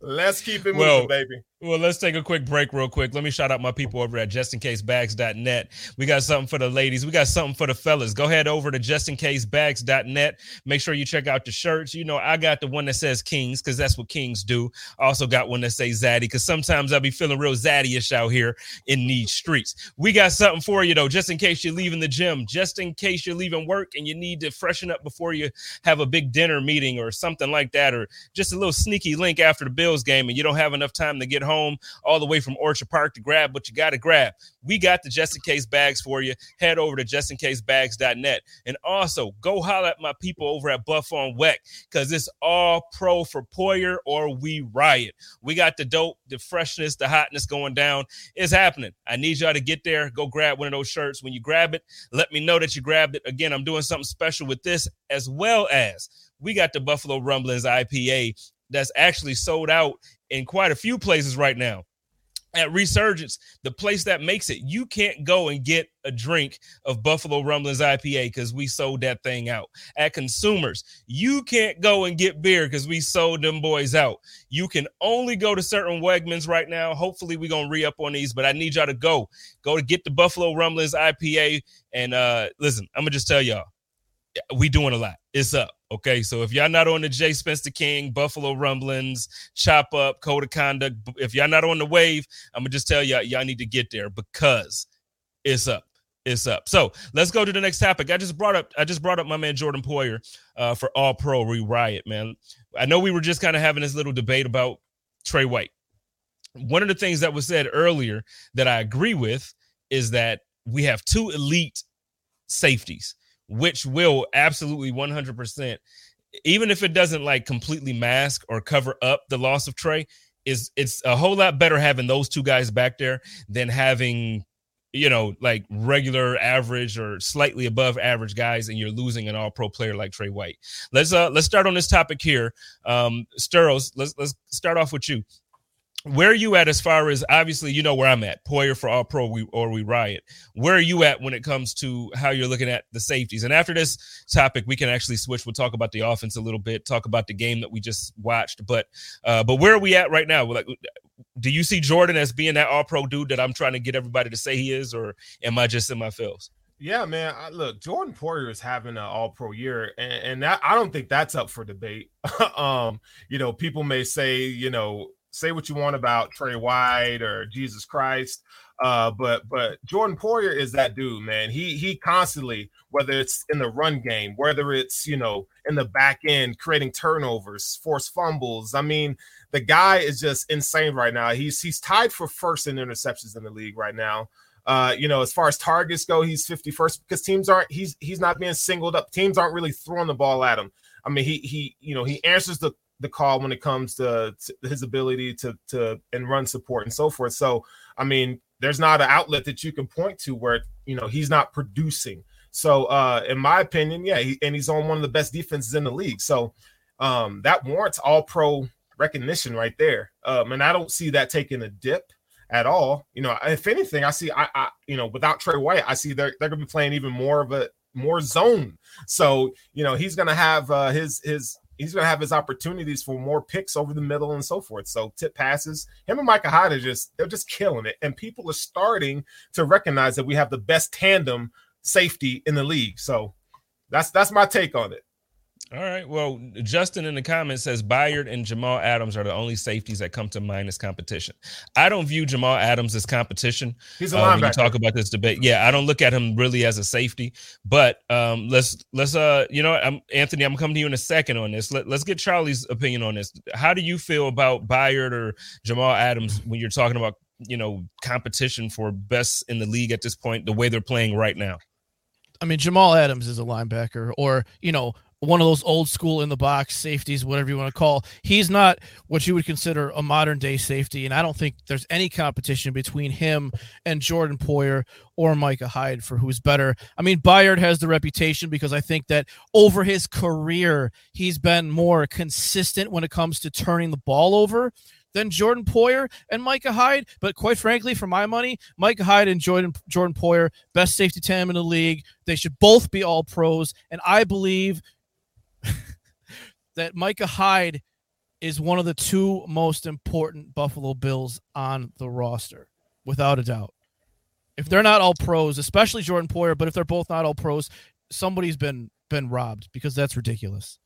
Let's keep it moving, Well, baby. Well, let's take a quick break, real quick. Let me shout out my people over at justincasebags.net. We got something for the ladies. We got something for the fellas. Go ahead over to justincasebags.net. Make sure you check out the shirts. You know, I got the one that says Kings because that's what Kings do. Also got one that says Zaddy because sometimes I'll be feeling real Zaddy-ish out here in these streets. We got something for you though, just in case you're leaving the gym, just in case you're leaving work and you need to freshen up before you have a big dinner meeting or something like that, or just a little sneaky link after the Bills game and you don't have enough time to get home all the way from Orchard Park to grab what you got to grab. We got the just in case bags for you. Head over to justincasebags.net and also go holler at my people over at Buff on Weck because it's all pro for Poyer or we riot. We got the dope, the freshness, the hotness going down. It's happening. I need y'all to get there. Go grab one of those shirts. When you grab it, let me know that you grabbed it. Again, I'm doing something special with this as well as we got the Buffalo Rumblings IPA that's actually sold out in quite a few places right now. At Resurgence, the place that makes it, you can't go and get a drink of Buffalo Rumblings IPA because we sold that thing out. At Consumers, you can't go and get beer because we sold them boys out. You can only go to certain Wegmans right now. Hopefully, we're gonna re up on these, but I need y'all to go. Go to get the Buffalo Rumblings IPA. And uh listen, I'm gonna just tell y'all, we doing a lot. It's up. Okay, so if y'all not on the Jay Spencer King, Buffalo Rumblings, Chop Up, Code of Conduct, if y'all not on the wave, I'm gonna just tell y'all y'all need to get there because it's up. It's up. So let's go to the next topic. I just brought up I just brought up my man Jordan Poyer uh, for All Pro Re Riot, man. I know we were just kind of having this little debate about Trey White. One of the things that was said earlier that I agree with is that we have two elite safeties, which will absolutely 100%, even if it doesn't like completely mask or cover up the loss of Trey, is it's a whole lot better having those two guys back there than having you know, like regular average or slightly above average guys, and you're losing an all pro player like Trey White. Let's uh let's start on this topic here. Um Steros, let's let's start off with you where are you at as far as obviously you know where I'm at, Poyer for all pro we, or we riot. Where are you at when it comes to how you're looking at the safeties? And after this topic, we can actually switch. We'll talk about the offense a little bit, talk about the game that we just watched. But uh, but where are we at right now? Like, do you see Jordan as being that all pro dude that I'm trying to get everybody to say he is, or am I just in my feels? Yeah, man. I, look, Jordan Poyer is having an All Pro year, and, and that, I don't think that's up for debate. um, you know, people may say, you know, say what you want about Trey White or Jesus Christ, uh, but but Jordan Poyer is that dude, man. He he constantly, whether it's in the run game, whether it's you know in the back end, creating turnovers, force fumbles. I mean, the guy is just insane right now. He's he's tied for first in interceptions in the league right now. Uh, you know, as far as targets go, he's 51st because teams aren't he's he's not being singled up. Teams aren't really throwing the ball at him. I mean, he he you know he answers the the call when it comes to, to, his ability to to and run support and so forth. So I mean, there's not an outlet that you can point to where you know he's not producing. So uh in my opinion, yeah, he, and he's on one of the best defenses in the league. So um that warrants all pro recognition right there. Um and I don't see that taking a dip at all. You know, if anything, I see I, I you know without Trey White, I see they're they're gonna be playing even more of a more zone. So you know he's gonna have uh, his his he's going to have his opportunities for more picks over the middle and so forth. So tip passes, him and Micah Hyde are just they're just killing it, and people are starting to recognize that we have the best tandem safety in the league. So that's that's my take on it. All right. Well, Justin in the comments says Byard and Jamal Adams are the only safeties that come to mind as competition. I don't view Jamal Adams as competition. He's a uh, linebacker. When you talk about this debate, yeah, I don't look at him really as a safety. But um, let's let's uh, you know, I'm Anthony. I'm coming to you in a second on this. Let, let's get Charlie's opinion on this. How do you feel about Byard or Jamal Adams when you're talking about you know competition for best in the league at this point? The way they're playing right now. I mean, Jamal Adams is a linebacker, or you know, one of those old school in the box safeties, whatever you want to call. He's not what you would consider a modern day safety, and I don't think there's any competition between him and Jordan Poyer or Micah Hyde for who's better. I mean, Byard has the reputation because I think that over his career he's been more consistent when it comes to turning the ball over than Jordan Poyer and Micah Hyde. But quite frankly, for my money, Micah Hyde and Jordan Jordan Poyer, best safety tandem in the league. They should both be all pros, and I believe that Micah Hyde is one of the two most important Buffalo Bills on the roster, without a doubt. If they're not all pros, especially Jordan Poyer, but if they're both not all pros, somebody's been been robbed because that's ridiculous.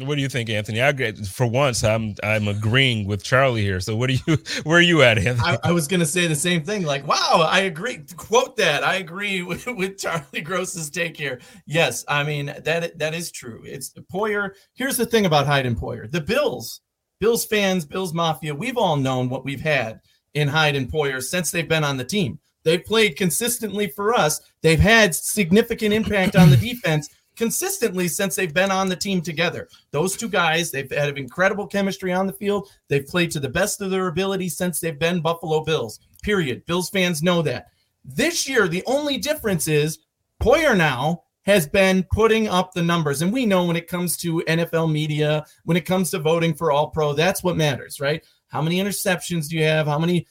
What do you think, Anthony? I for once I'm I'm agreeing with Charlie here. So what do you where are you at, Anthony? I, I was gonna say the same thing. Like, wow, I agree. Quote that. I agree with, with Charlie Gross's take here. Yes, I mean that that is true. It's Poyer. Here's the thing about Hyde and Poyer. The Bills, Bills fans, Bills Mafia, we've all known what we've had in Hyde and Poyer since they've been on the team. They've played consistently for us. They've had significant impact on the defense consistently since they've been on the team together. Those two guys, they've had incredible chemistry on the field. They've played to the best of their ability since they've been Buffalo Bills. Period. Bills fans know that. This year, the only difference is Poyer now has been putting up the numbers. And we know when it comes to NFL media, when it comes to voting for All Pro, that's what matters, right? How many interceptions do you have? How many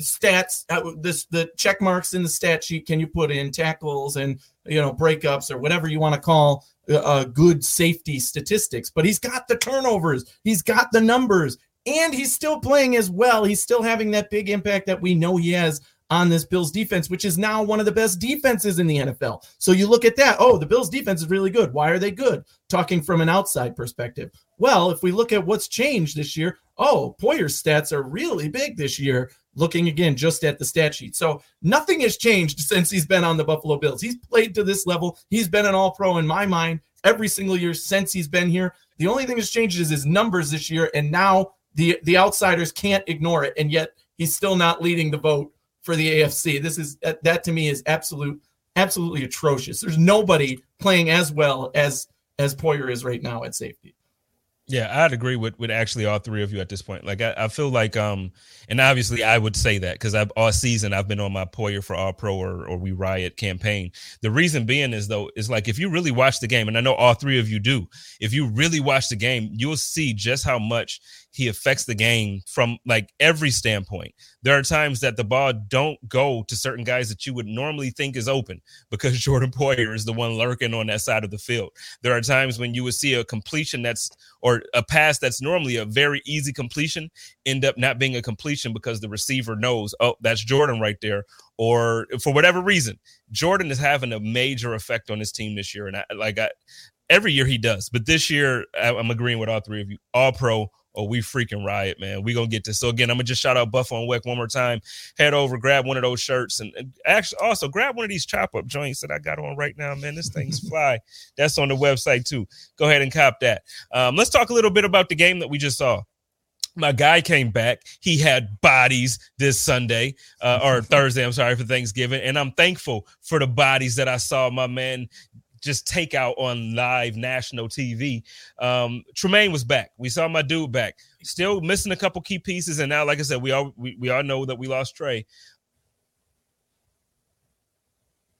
stats this the check marks in the stat sheet can you put in tackles and you know breakups or whatever you want to call uh, uh, good safety statistics but he's got the turnovers he's got the numbers and he's still playing as well he's still having that big impact that we know he has on this Bills defense, which is now one of the best defenses in the NFL. So you look at that. Oh, the Bills defense is really good. Why are they good? Talking from an outside perspective. Well, if we look at what's changed this year, oh, Poyer's stats are really big this year. Looking again just at the stat sheet. So nothing has changed since he's been on the Buffalo Bills. He's played to this level. He's been an all pro in my mind every single year since he's been here. The only thing that's changed is his numbers this year. And now the, the outsiders can't ignore it. And yet he's still not leading the vote for the AFC. This is that to me is absolute absolutely atrocious. There's nobody playing as well as as Poyer is right now at safety. Yeah, I'd agree with with actually all three of you at this point. Like I, I feel like um and obviously I would say that because I've all season I've been on my Poyer for all pro or, or we riot campaign. The reason being is though, is like if you really watch the game, and I know all three of you do, if you really watch the game, you'll see just how much he affects the game from like every standpoint. There are times that the ball don't go to certain guys that you would normally think is open because Jordan Poyer is the one lurking on that side of the field. There are times when you would see a completion that's or a pass that's normally a very easy completion end up not being a completion because the receiver knows, oh, that's Jordan right there. Or for whatever reason, Jordan is having a major effect on his team this year. And I, like I, every year he does, but this year I'm agreeing with all three of you. All pro, or we freaking riot, man. We gonna get this. So again, I'm gonna just shout out Buffalo and Weck one more time. Head over, grab one of those shirts, and, and actually also grab one of these chop up joints that I got on right now, man. This thing's fly. That's on the website too. Go ahead and cop that. Um, let's talk a little bit about the game that we just saw. My guy came back. He had bodies this Sunday uh, or Thursday. I'm sorry for Thanksgiving, and I'm thankful for the bodies that I saw. My man just take out on live national TV. Um, Tremaine was back. We saw my dude back. Still missing a couple key pieces, and now, like I said, we all we, we all know that we lost Trey.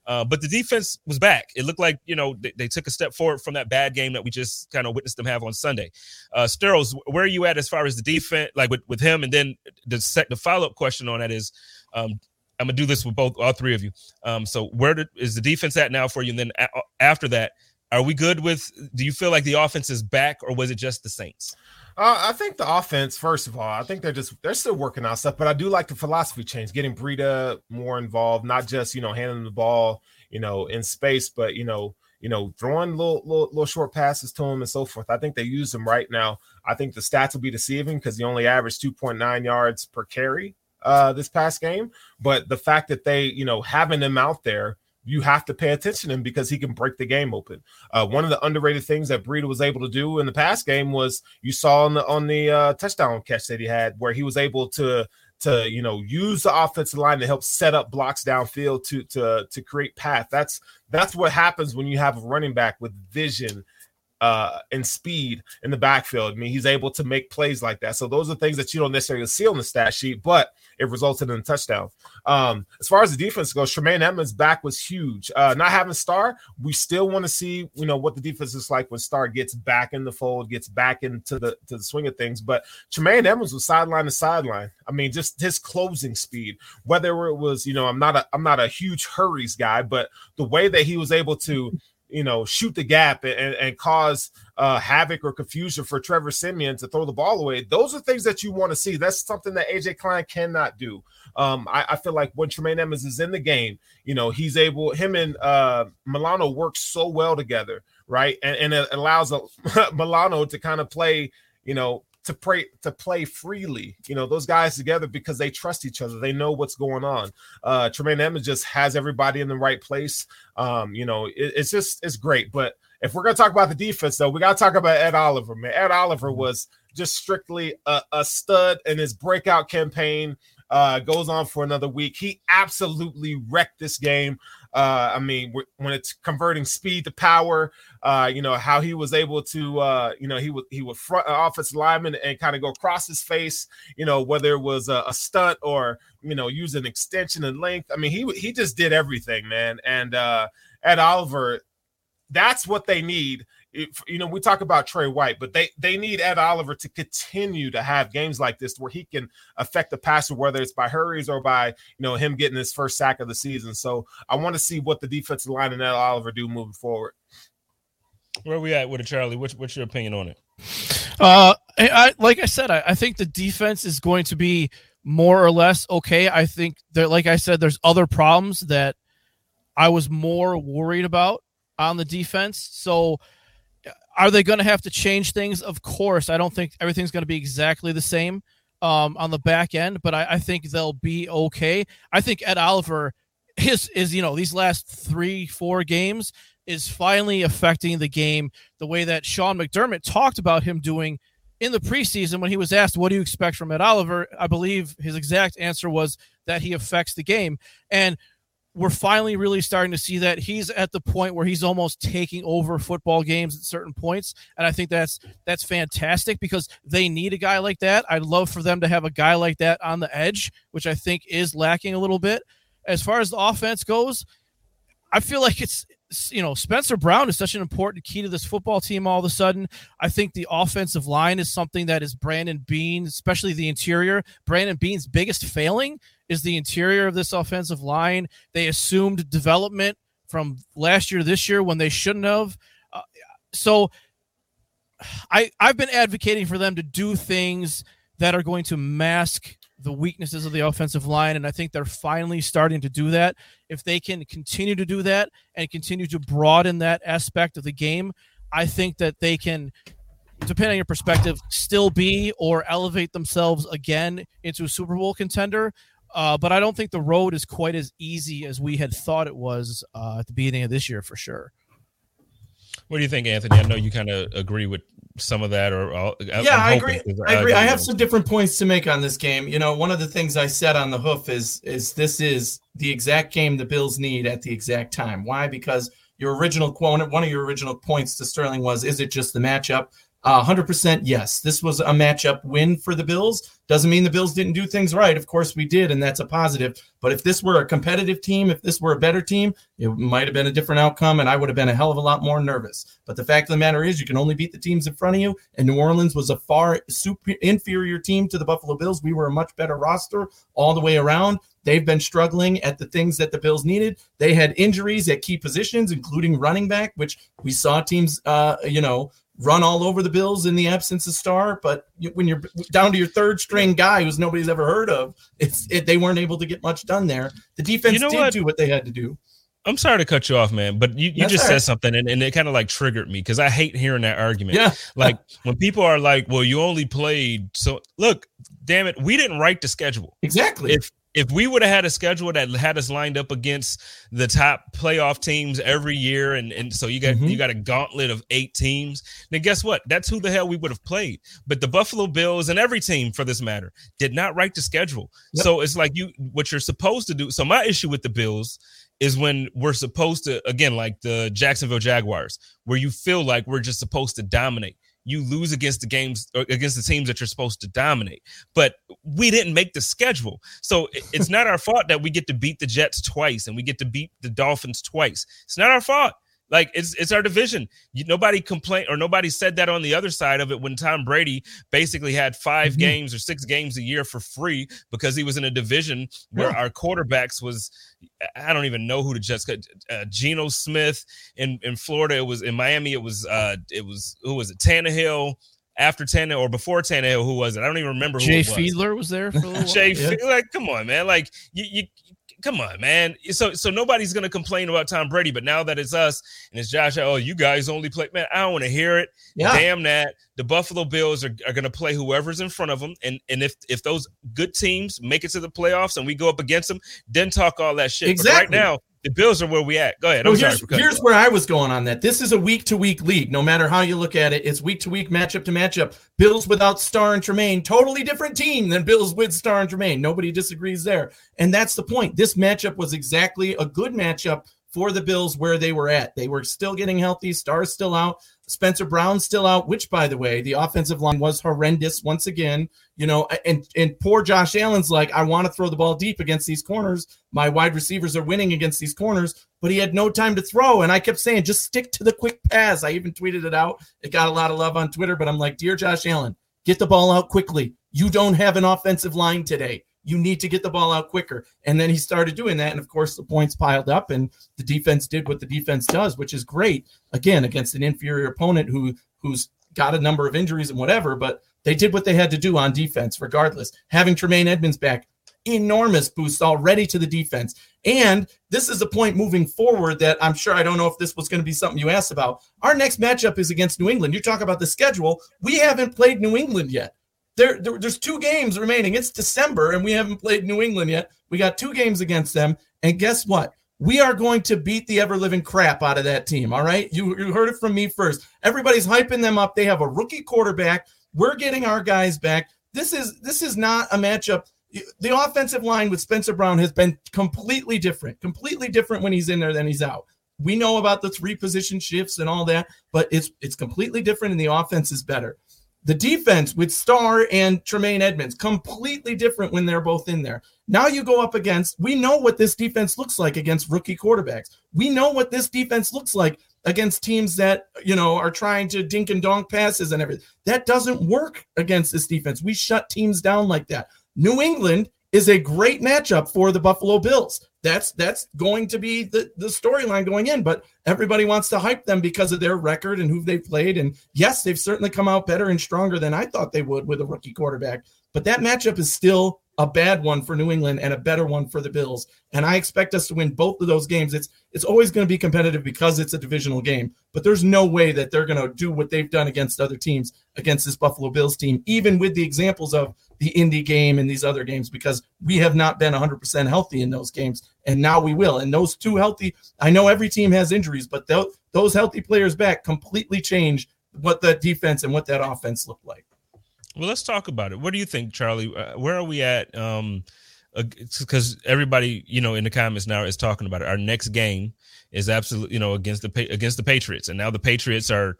Uh, but the defense was back. It looked like you know they, they, took a step forward from that bad game that we just kind of witnessed them have on Sunday. Uh, Sterles, where are you at as far as the defense, like with, with him? And then the sec- the follow up question on that is, um, I'm gonna do this with both all three of you. Um, so where did, is the defense at now for you? And then a- after that, are we good with? Do you feel like the offense is back, or was it just the Saints? Uh, I think the offense, first of all, I think they're just they're still working out stuff, but I do like the philosophy change, getting Breida more involved, not just you know handing the ball, you know, in space, but you know, you know, throwing little little, little short passes to him and so forth. I think they use him right now. I think the stats will be deceiving because he only averaged 2.9 yards per carry uh, this past game. But the fact that they, you know, having him out there, you have to pay attention to him because he can break the game open. Uh, one of the underrated things that Breida was able to do in the past game was you saw on the on the uh, touchdown catch that he had, where he was able to to you know use the offensive line to help set up blocks downfield to to to create path. That's that's what happens when you have a running back with vision uh, and speed in the backfield. I mean, he's able to make plays like that. So those are things that you don't necessarily see on the stat sheet, but it resulted in a touchdown. Um, as far as the defense goes, Tremaine Edmunds back was huge. Uh, not having Star, we still want to see, you know, what the defense is like when Star gets back in the fold, gets back into the to the swing of things. But Tremaine Edmunds was sideline to sideline. I mean, just his closing speed, whether it was, you know, I'm not a I'm not a huge hurries guy, but the way that he was able to you know, shoot the gap and, and cause uh, havoc or confusion for Trevor Siemian to throw the ball away. Those are things that you want to see. That's something that AJ Klein cannot do. Um, I, I, feel like when Tremaine Edmunds is in the game, you know, he's able, him and uh, Milano work so well together, right? And, and it allows a, Milano to kind of play, you know, to pray to play freely. You know, those guys together because they trust each other. They know what's going on. Uh Tremaine Edmunds just has everybody in the right place. Um, you know, it, it's just it's great. But if we're gonna talk about the defense, though, we gotta talk about Ed Oliver, man. Ed Oliver mm-hmm. was just strictly a, a stud in his breakout campaign. Uh, goes on for another week. He absolutely wrecked this game. Uh, I mean, when it's converting speed to power, uh, you know how he was able to, uh, you know, he would he would front uh, offensive lineman and kind of go across his face, you know, whether it was a, a stunt or you know use an extension and length. I mean, he he just did everything, man. And uh, Ed Oliver, that's what they need you know, we talk about Trey White, but they they need Ed Oliver to continue to have games like this where he can affect the passer, whether it's by hurries or by you know him getting his first sack of the season. So I want to see what the defensive line and Ed Oliver do moving forward. Where we at with it, Charlie? What's what's your opinion on it? Uh, I, like I said, I, I think the defense is going to be more or less okay. I think that, like I said, there's other problems that I was more worried about on the defense. So, are they going to have to change things? Of course. I don't think everything's going to be exactly the same um, on the back end, but I, I think they'll be okay. I think Ed Oliver is is you know these last three four games is finally affecting the game the way that Sean McDermott talked about him doing in the preseason when he was asked, What do you expect from Ed Oliver? I believe his exact answer was that he affects the game. And we're finally really starting to see that. He's at the point where he's almost taking over football games at certain points and i think that's that's fantastic because they need a guy like that. I'd love for them to have a guy like that on the edge which i think is lacking a little bit. As far as the offense goes i feel like it's you know, Spencer Brown is such an important key to this football team all of a sudden. I think the offensive line is something that is Brandon Beane, especially the interior. Brandon Beane's biggest failing is the interior of this offensive line. They assumed development from last year this year when they shouldn't have. Uh, so I I've been advocating for them to do things that are going to mask the weaknesses of the offensive line, and I think they're finally starting to do that. If they can continue to do that and continue to broaden that aspect of the game, I think that they can, depending on your perspective, still be or elevate themselves again into a Super Bowl contender. Uh, but I don't think the road is quite as easy as we had thought it was uh, at the beginning of this year, for sure. What do you think, Anthony? I know you kind of agree with some of that, or uh, yeah, I agree. I agree. I have some different points to make on this game. You know, one of the things I said on the hoof is is this is the exact game the Bills need at the exact time. Why? Because your original quote, one of your original points to Sterling was, is it just the matchup? Uh, 100% yes. This was a matchup win for the Bills. Doesn't mean the Bills didn't do things right. Of course we did, and that's a positive. But if this were a competitive team, if this were a better team, it might have been a different outcome, and I would have been a hell of a lot more nervous. But the fact of the matter is, you can only beat the teams in front of you, and New Orleans was a far super inferior team to the Buffalo Bills. We were a much better roster all the way around. They've been struggling at the things that the Bills needed. They had injuries at key positions, including running back, which we saw teams, uh, you know, run all over the Bills in the absence of star. But when you're down to your third string guy who's nobody's ever heard of, it's it, they weren't able to get much done there. The defense you know did what? do what they had to do. I'm sorry to cut you off, man, but you, you just said something and, and it kind of like triggered me because I hate hearing that argument. Yeah. Like when people are like, well, you only played so look, damn it, we didn't write the schedule. Exactly. If if we would have had a schedule that had us lined up against the top playoff teams every year, and, and so you got mm-hmm. you got a gauntlet of eight teams, then guess what? That's who the hell we would have played. But the Buffalo Bills and every team for this matter did not write the schedule. Yep. So it's like you what you're supposed to do. So my issue with the Bills is when we're supposed to again like the Jacksonville Jaguars, where you feel like we're just supposed to dominate you lose against the games uh, against the teams that you're supposed to dominate. But we didn't make the schedule. So it's not our fault that we get to beat the Jets twice and we get to beat the Dolphins twice. It's not our fault. Like it's it's our division. You, nobody complained or nobody said that on the other side of it when Tom Brady basically had 5 mm-hmm. games or six games a year for free because he was in a division where yeah. our quarterbacks was I don't even know who Jets got. Uh, Geno Smith in in Florida. It was in Miami. It was uh it was who was it Tannehill after Tannehill or before Tannehill, who was it? I don't even remember. Jay was. Fiedler was there for a little Jay, yeah. like, come on, man! Like, you, you come on, man. So so nobody's gonna complain about Tom Brady, but now that it's us and it's Josh, oh, you guys only play, man. I don't want to hear it. Yeah. Damn that. The Buffalo Bills are, are gonna play whoever's in front of them, and and if if those good teams make it to the playoffs and we go up against them, then talk all that shit. Exactly. But right now, the Bills are where we at. Go ahead. No, here's, here's where I was going on that. This is a week to week league. No matter how you look at it, it's week to week, matchup to matchup. Bills without Star and Tremaine, totally different team than Bills with Star and Tremaine. Nobody disagrees there. And that's the point. This matchup was exactly a good matchup for the Bills where they were at. They were still getting healthy. Star's still out. Spencer Brown's still out, which, by the way, the offensive line was horrendous once again. You know, and and poor Josh Allen's like, I want to throw the ball deep against these corners. My wide receivers are winning against these corners, but he had no time to throw. And I kept saying, just stick to the quick pass. I even tweeted it out. It got a lot of love on Twitter, but I'm like, dear Josh Allen, get the ball out quickly. You don't have an offensive line today you need to get the ball out quicker. And then he started doing that. And of course, the points piled up, and the defense did what the defense does, which is great. Again, against an inferior opponent who who's got a number of injuries and whatever, but They did what they had to do on defense, regardless. Having Tremaine Edmunds back, enormous boost already to the defense. And this is a point moving forward that I'm sure I don't know if this was going to be something you asked about. Our next matchup is against New England. You talk about the schedule. We haven't played New England yet. There, there, there's two games remaining. It's December and we haven't played New England yet. We got two games against them. And guess what? We are going to beat the ever living crap out of that team. All right. You, you heard it from me first. Everybody's hyping them up. They have a rookie quarterback. We're getting our guys back. This is this is not a matchup the offensive line with Spencer Brown has been completely different, completely different when he's in there than he's out. We know about the three position shifts and all that, but it's it's completely different and the offense is better. The defense with Star and Tremaine Edmunds, completely different when they're both in there. Now you go up against, we know what this defense looks like against rookie quarterbacks. We know what this defense looks like against teams that, you know, are trying to dink and donk passes and everything. That doesn't work against this defense. We shut teams down like that. New England is a great matchup for the Buffalo Bills. That's that's going to be the, the storyline going in, but everybody wants to hype them because of their record and who they've played. And yes, they've certainly come out better and stronger than I thought they would with a rookie quarterback. But that matchup is still a bad one for New England and a better one for the Bills. And I expect us to win both of those games. It's it's always going to be competitive because it's a divisional game, but there's no way that they're going to do what they've done against other teams against this Buffalo Bills team, even with the examples of the Indy game and these other games, because we have not been 100% healthy in those games. And now we will. And those two healthy, I know every team has injuries, but those healthy players back completely change what that defense and what that offense looked like. Well, let's talk about it. What do you think, Charlie? Uh, where are we at? Um, because everybody, you know, in the comments now is talking about it. Our next game is absolutely, you know, against the against the Patriots, and now the Patriots are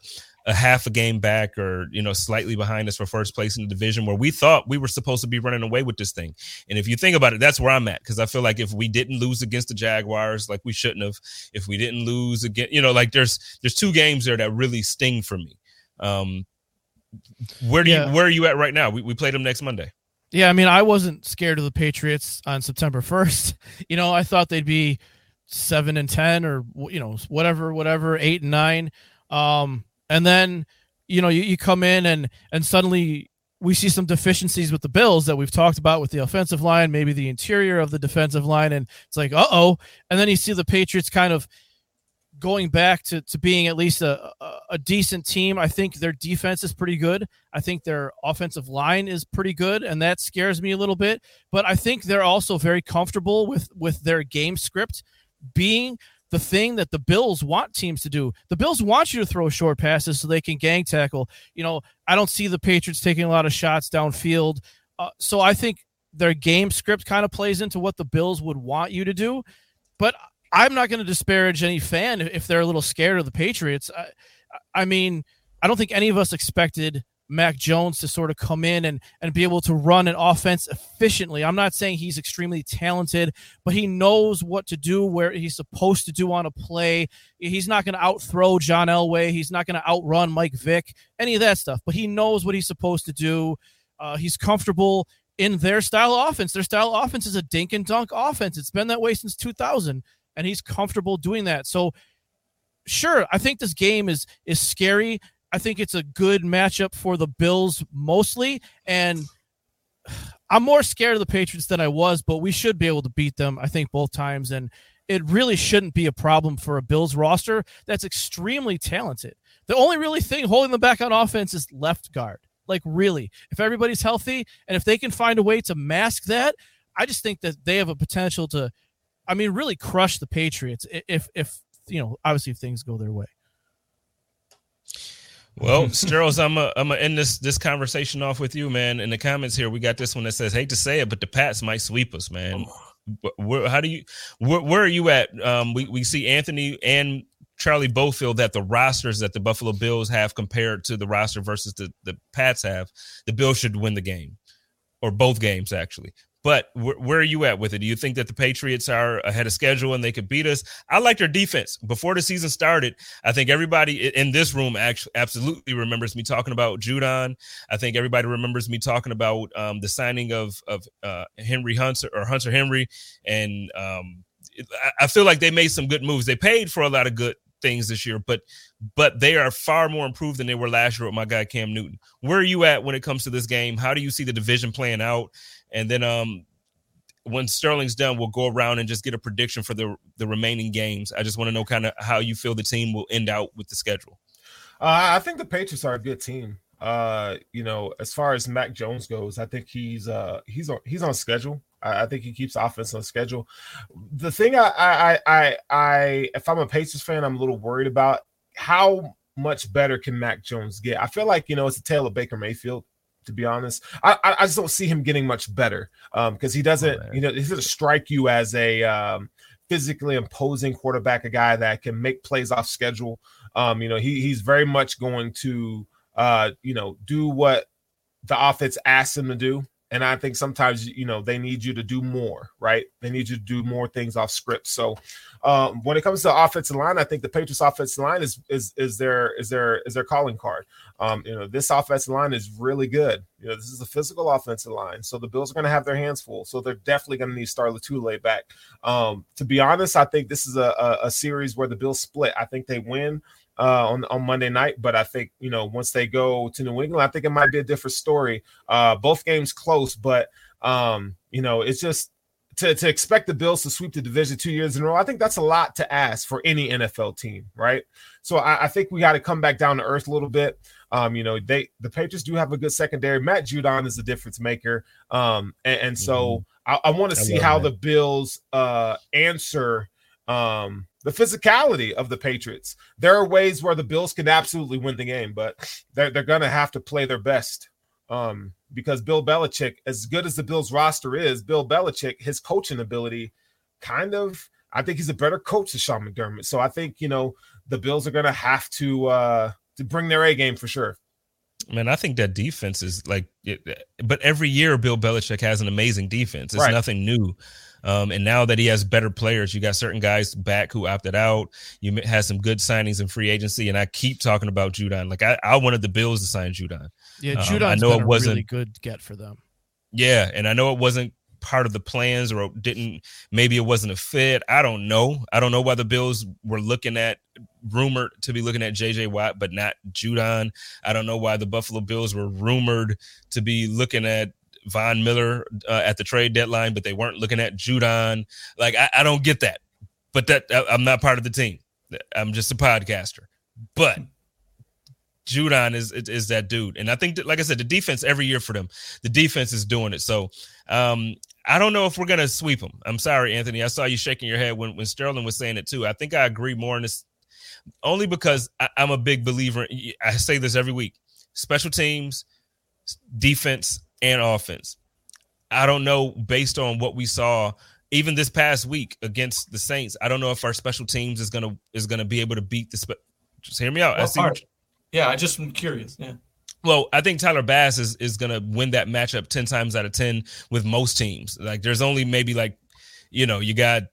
a half a game back or you know slightly behind us for first place in the division where we thought we were supposed to be running away with this thing and if you think about it that's where i'm at because i feel like if we didn't lose against the jaguars like we shouldn't have if we didn't lose again you know like there's there's two games there that really sting for me um where do yeah. you where are you at right now? We we played them next Monday. Yeah, I mean, I wasn't scared of the Patriots on September first. You know, I thought they'd be seven and ten, or you know, whatever, whatever, eight and nine. Um, and then you know, you, you come in and and suddenly we see some deficiencies with the Bills that we've talked about with the offensive line, maybe the interior of the defensive line, and it's like, uh oh. And then you see the Patriots kind of going back to, to being at least a, a, a, decent team. I think their defense is pretty good. I think their offensive line is pretty good, and that scares me a little bit. But I think they're also very comfortable with with their game script being the thing that the Bills want teams to do. The Bills want you to throw short passes so they can gang tackle. You know, I don't see the Patriots taking a lot of shots downfield. Uh, so I think their game script kind of plays into what the Bills would want you to do. But I'm not going to disparage any fan if they're a little scared of the Patriots. I, I mean, I don't think any of us expected Mac Jones to sort of come in and, and be able to run an offense efficiently. I'm not saying he's extremely talented, but he knows what to do where he's supposed to do on a play. He's not going to outthrow John Elway. He's not going to outrun Mike Vick, any of that stuff, but he knows what he's supposed to do. Uh, he's comfortable in their style of offense. Their style of offense is a dink and dunk offense. It's been that way since 2000 and he's comfortable doing that. So sure, I think this game is is scary. I think it's a good matchup for the Bills mostly and I'm more scared of the Patriots than I was, but we should be able to beat them I think both times and it really shouldn't be a problem for a Bills roster that's extremely talented. The only really thing holding them back on offense is left guard. Like really, if everybody's healthy and if they can find a way to mask that, I just think that they have a potential to I mean, really crush the Patriots if if you know obviously if things go their way. Well, Sterles, I'm a, I'm gonna end this this conversation off with you, man. In the comments here, we got this one that says, "Hate to say it, but the Pats might sweep us, man." Where, how do you where, where are you at? Um, we we see Anthony and Charlie both feel that the rosters that the Buffalo Bills have compared to the roster versus the the Pats have, the Bills should win the game, or both games actually. But wh- where are you at with it? Do you think that the Patriots are ahead of schedule and they could beat us? I like their defense. Before the season started, I think everybody in this room actually absolutely remembers me talking about Judon. I think everybody remembers me talking about um, the signing of of uh, Henry Hunter or Hunter Henry, and um, I feel like they made some good moves. They paid for a lot of good things this year, but but they are far more improved than they were last year with my guy Cam Newton. Where are you at when it comes to this game? How do you see the division playing out? And then um when Sterling's done, we'll go around and just get a prediction for the the remaining games. I just want to know kind of how you feel the team will end out with the schedule. Uh, I think the Patriots are a good team. Uh, you know, as far as Mac Jones goes, I think he's uh he's on he's on schedule. I, I think he keeps offense on schedule. The thing I I I I if I'm a Patriots fan, I'm a little worried about how much better can Mac Jones get. I feel like you know it's a tale of Baker Mayfield to be honest. I, I just don't see him getting much better because um, he doesn't, oh, you know, he doesn't strike you as a um, physically imposing quarterback, a guy that can make plays off schedule. Um, you know, he he's very much going to, uh, you know, do what the offense asks him to do. And I think sometimes, you know, they need you to do more, right? They need you to do more things off script. So um, when it comes to offensive line, I think the Patriots offensive line is is is their is their is their calling card. Um, you know, this offensive line is really good. You know, this is a physical offensive line, so the Bills are going to have their hands full. So they're definitely going to need Star Lotulelei back. Um, to be honest, I think this is a, a, a series where the Bills split. I think they win uh, on on Monday night. But I think you know once they go to New England, I think it might be a different story. Uh, both games close, but um, you know it's just to, to expect the Bills to sweep the division two years in a row, I think that's a lot to ask for any NFL team, right? So I, I think we got to come back down to earth a little bit. Um, you know, they the Patriots do have a good secondary. Matt Judon is a difference maker. Um, and, and so mm-hmm. I, I want to see how that. the Bills uh answer um the physicality of the Patriots. There are ways where the Bills can absolutely win the game, but they're they're gonna have to play their best. Um, because Bill Belichick, as good as the Bills roster is, Bill Belichick, his coaching ability, kind of, I think he's a better coach than Sean McDermott. So I think you know the Bills are gonna have to uh to bring their A game for sure. Man, I think that defense is like, but every year Bill Belichick has an amazing defense. It's right. nothing new. Um, and now that he has better players, you got certain guys back who opted out. You had some good signings in free agency, and I keep talking about Judon. Like I, I wanted the Bills to sign Judon. Yeah, Judon. Um, I know it wasn't really good get for them. Yeah, and I know it wasn't part of the plans or didn't maybe it wasn't a fit. I don't know. I don't know why the Bills were looking at rumored to be looking at JJ Watt but not Judon. I don't know why the Buffalo Bills were rumored to be looking at Von Miller uh, at the trade deadline, but they weren't looking at Judon. Like I, I don't get that, but that I, I'm not part of the team. I'm just a podcaster. But Judon is is that dude, and I think that, like I said, the defense every year for them, the defense is doing it. So um, I don't know if we're gonna sweep them. I'm sorry, Anthony. I saw you shaking your head when when Sterling was saying it too. I think I agree more in this, only because I, I'm a big believer. I say this every week: special teams, defense, and offense. I don't know based on what we saw even this past week against the Saints. I don't know if our special teams is gonna is gonna be able to beat the. Spe- just hear me out. Well, I see. Yeah, I just am curious. Yeah. Well, I think Tyler Bass is is gonna win that matchup ten times out of ten with most teams. Like, there's only maybe like, you know, you got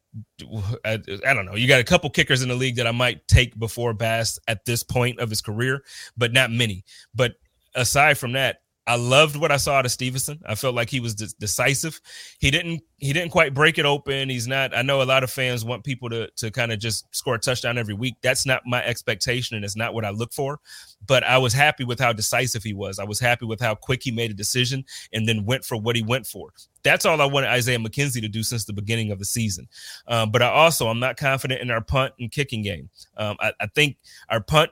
I, I, don't know. You got a couple kickers in the league that I might take before Bass at this point of his career, but not many. But aside from that, I loved what I saw out of Stevenson. I felt like he was de- decisive. He didn't he didn't quite break it open. He's not. I know a lot of fans want people to to kind of just score a touchdown every week. That's not my expectation, and it's not what I look for. But I was happy with how decisive he was. I was happy with how quick he made a decision and then went for what he went for. That's all I wanted Isaiah McKenzie to do since the beginning of the season. Um, but I also I'm not confident in our punt and kicking game. Um, I, I think our punt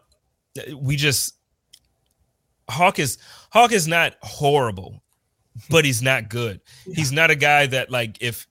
we just Haack is Haack is not horrible, but he's not good. He's not a guy that like if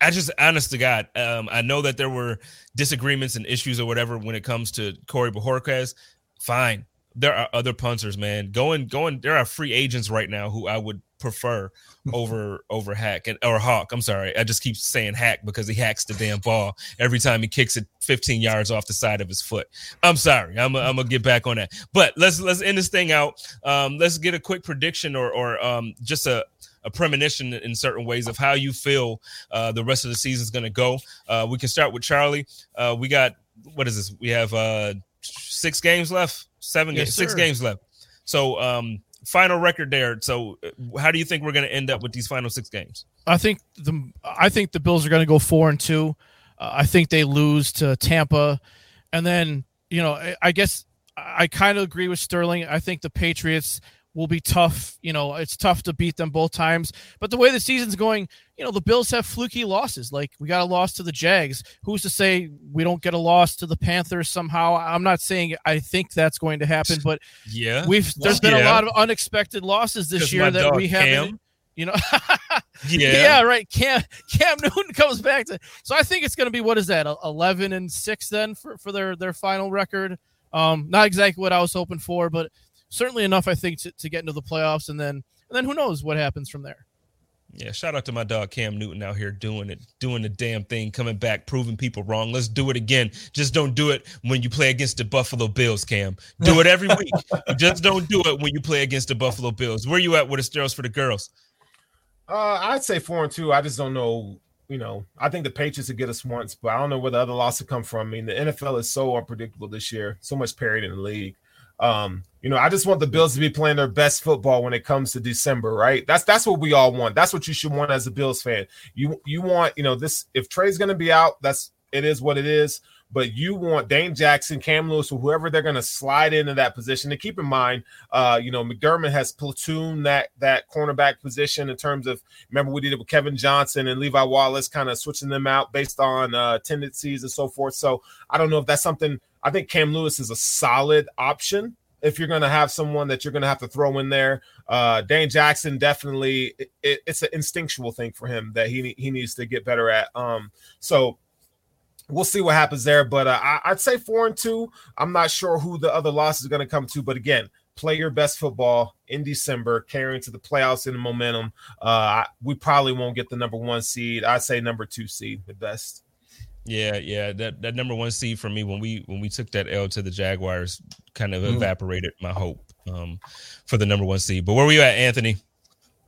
I just honest to God, um, I know that there were disagreements and issues or whatever when it comes to Corey Bojorquez. Fine. There are other punters, man. Going, going, there are free agents right now who I would prefer over over Hack and or Haack. I'm sorry, I just keep saying Hack because he hacks the damn ball every time he kicks it 15 yards off the side of his foot. I'm sorry, I'm I'm gonna get back on that. But let's let's end this thing out. Um, let's get a quick prediction or or um, just a a premonition in certain ways of how you feel uh, the rest of the season is going to go. Uh, we can start with Charlie. Uh, we got what is this? We have uh, six games left, seven yes, games, six games left. So um, final record there. So, uh, how do you think we're going to end up with these final six games? I think the I think the Bills are going to go four and two. Uh, I think they lose to Tampa, And then, you know, I, I guess I kind of agree with Sterling. I think the Patriots will be tough. You know, it's tough to beat them both times. But the way the season's going, you know, the Bills have fluky losses. Like we got a loss to the Jags. Who's to say we don't get a loss to the Panthers somehow? I'm not saying I think that's going to happen, but yeah, we've there's been Yeah. a lot of unexpected losses this year that dog we haven't. You know, Yeah. yeah, right. Cam Cam Newton comes back to. So I think it's going to be what is that? Eleven and six then for for their their final record. Um, not exactly what I was hoping for, but certainly enough, I think, to, to get into the playoffs, and then and then who knows what happens from there. Yeah, shout out to my dog Cam Newton out here doing it, doing the damn thing, coming back, proving people wrong. Let's do it again. Just don't do it when you play against the Buffalo Bills, Cam. Do it every week. Just don't do it when you play against the Buffalo Bills. Where you at with the steroids for the girls? Uh, I'd say four and two. I just don't know. You know, I think the Patriots would get us once, but I don't know where the other loss would come from. I mean, the NFL is so unpredictable this year. So much parity in the league. Um, you know, I just want the Bills to be playing their best football when it comes to December, right? That's that's what we all want. That's what you should want as a Bills fan. You you want, you know, this if Trey's gonna be out, that's it is what it is. But you want Dane Jackson, Cam Lewis, or whoever they're gonna slide into that position. And keep in mind, uh, you know, McDermott has platooned that that cornerback position in terms of remember we did it with Kevin Johnson and Levi Wallace, kind of switching them out based on uh tendencies and so forth. So I don't know if that's something I think Cam Lewis is a solid option if you're going to have someone that you're going to have to throw in there. Uh, Dane Jackson definitely it, it- it's an instinctual thing for him that he he needs to get better at. Um, so we'll see what happens there. But uh, I, I'd say four and two. I'm not sure who the other loss is going to come to, but again. Play your best football in December, carrying to the playoffs in the momentum. Uh, I- we probably won't get the number one seed. I'd say number two seed, the best. Yeah, yeah. That that number one seed for me when we when we took that L to the Jaguars kind of Mm. evaporated my hope um, for the number one seed. But where were you at, Anthony?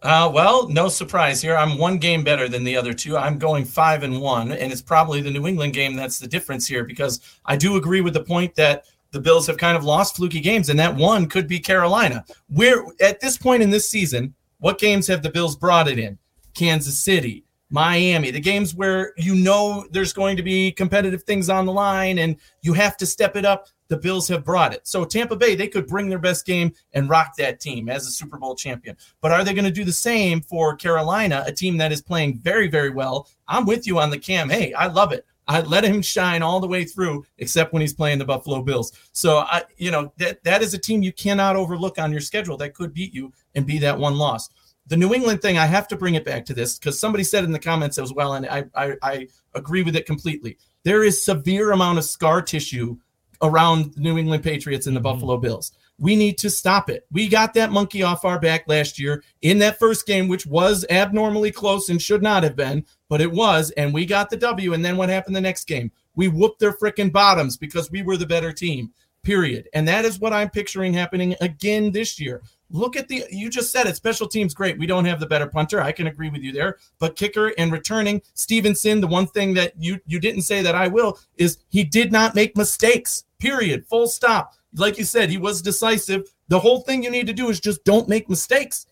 Uh, well, no surprise here. I'm one game better than the other two. I'm going five and one, and it's probably the New England game that's the difference here because I do agree with the point that the Bills have kind of lost fluky games, and that one could be Carolina. We're at this point in this season, what games have the Bills brought it in? Kansas City, Miami, the games where you know there's going to be competitive things on the line and you have to step it up. The Bills have brought it. So Tampa Bay, they could bring their best game and rock that team as a Super Bowl champion. But are they going to do the same for Carolina, a team that is playing very, very well? I'm with you on the cam. Hey, I love it. I let him shine all the way through, except when he's playing the Buffalo Bills. So I, you know, that that is a team you cannot overlook on your schedule that could beat you and be that one loss. The New England thing, I have to bring it back to this because somebody said in the comments as well, and I, I I agree with it completely. There is severe amount of scar tissue around the New England Patriots and the mm-hmm. Buffalo Bills. We need to stop it. We got that monkey off our back last year in that first game, which was abnormally close and should not have been, but it was. And we got the W. And then what happened the next game? We whooped their freaking bottoms because we were the better team, period. And that is what I'm picturing happening again this year. Look at the, you just said it, special teams, great. We don't have the better punter. I can agree with you there. But kicker and returning, Stevenson, the one thing that you, you didn't say that I will is he did not make mistakes, period, full stop like you said, he was decisive. The whole thing you need to do is just don't make mistakes.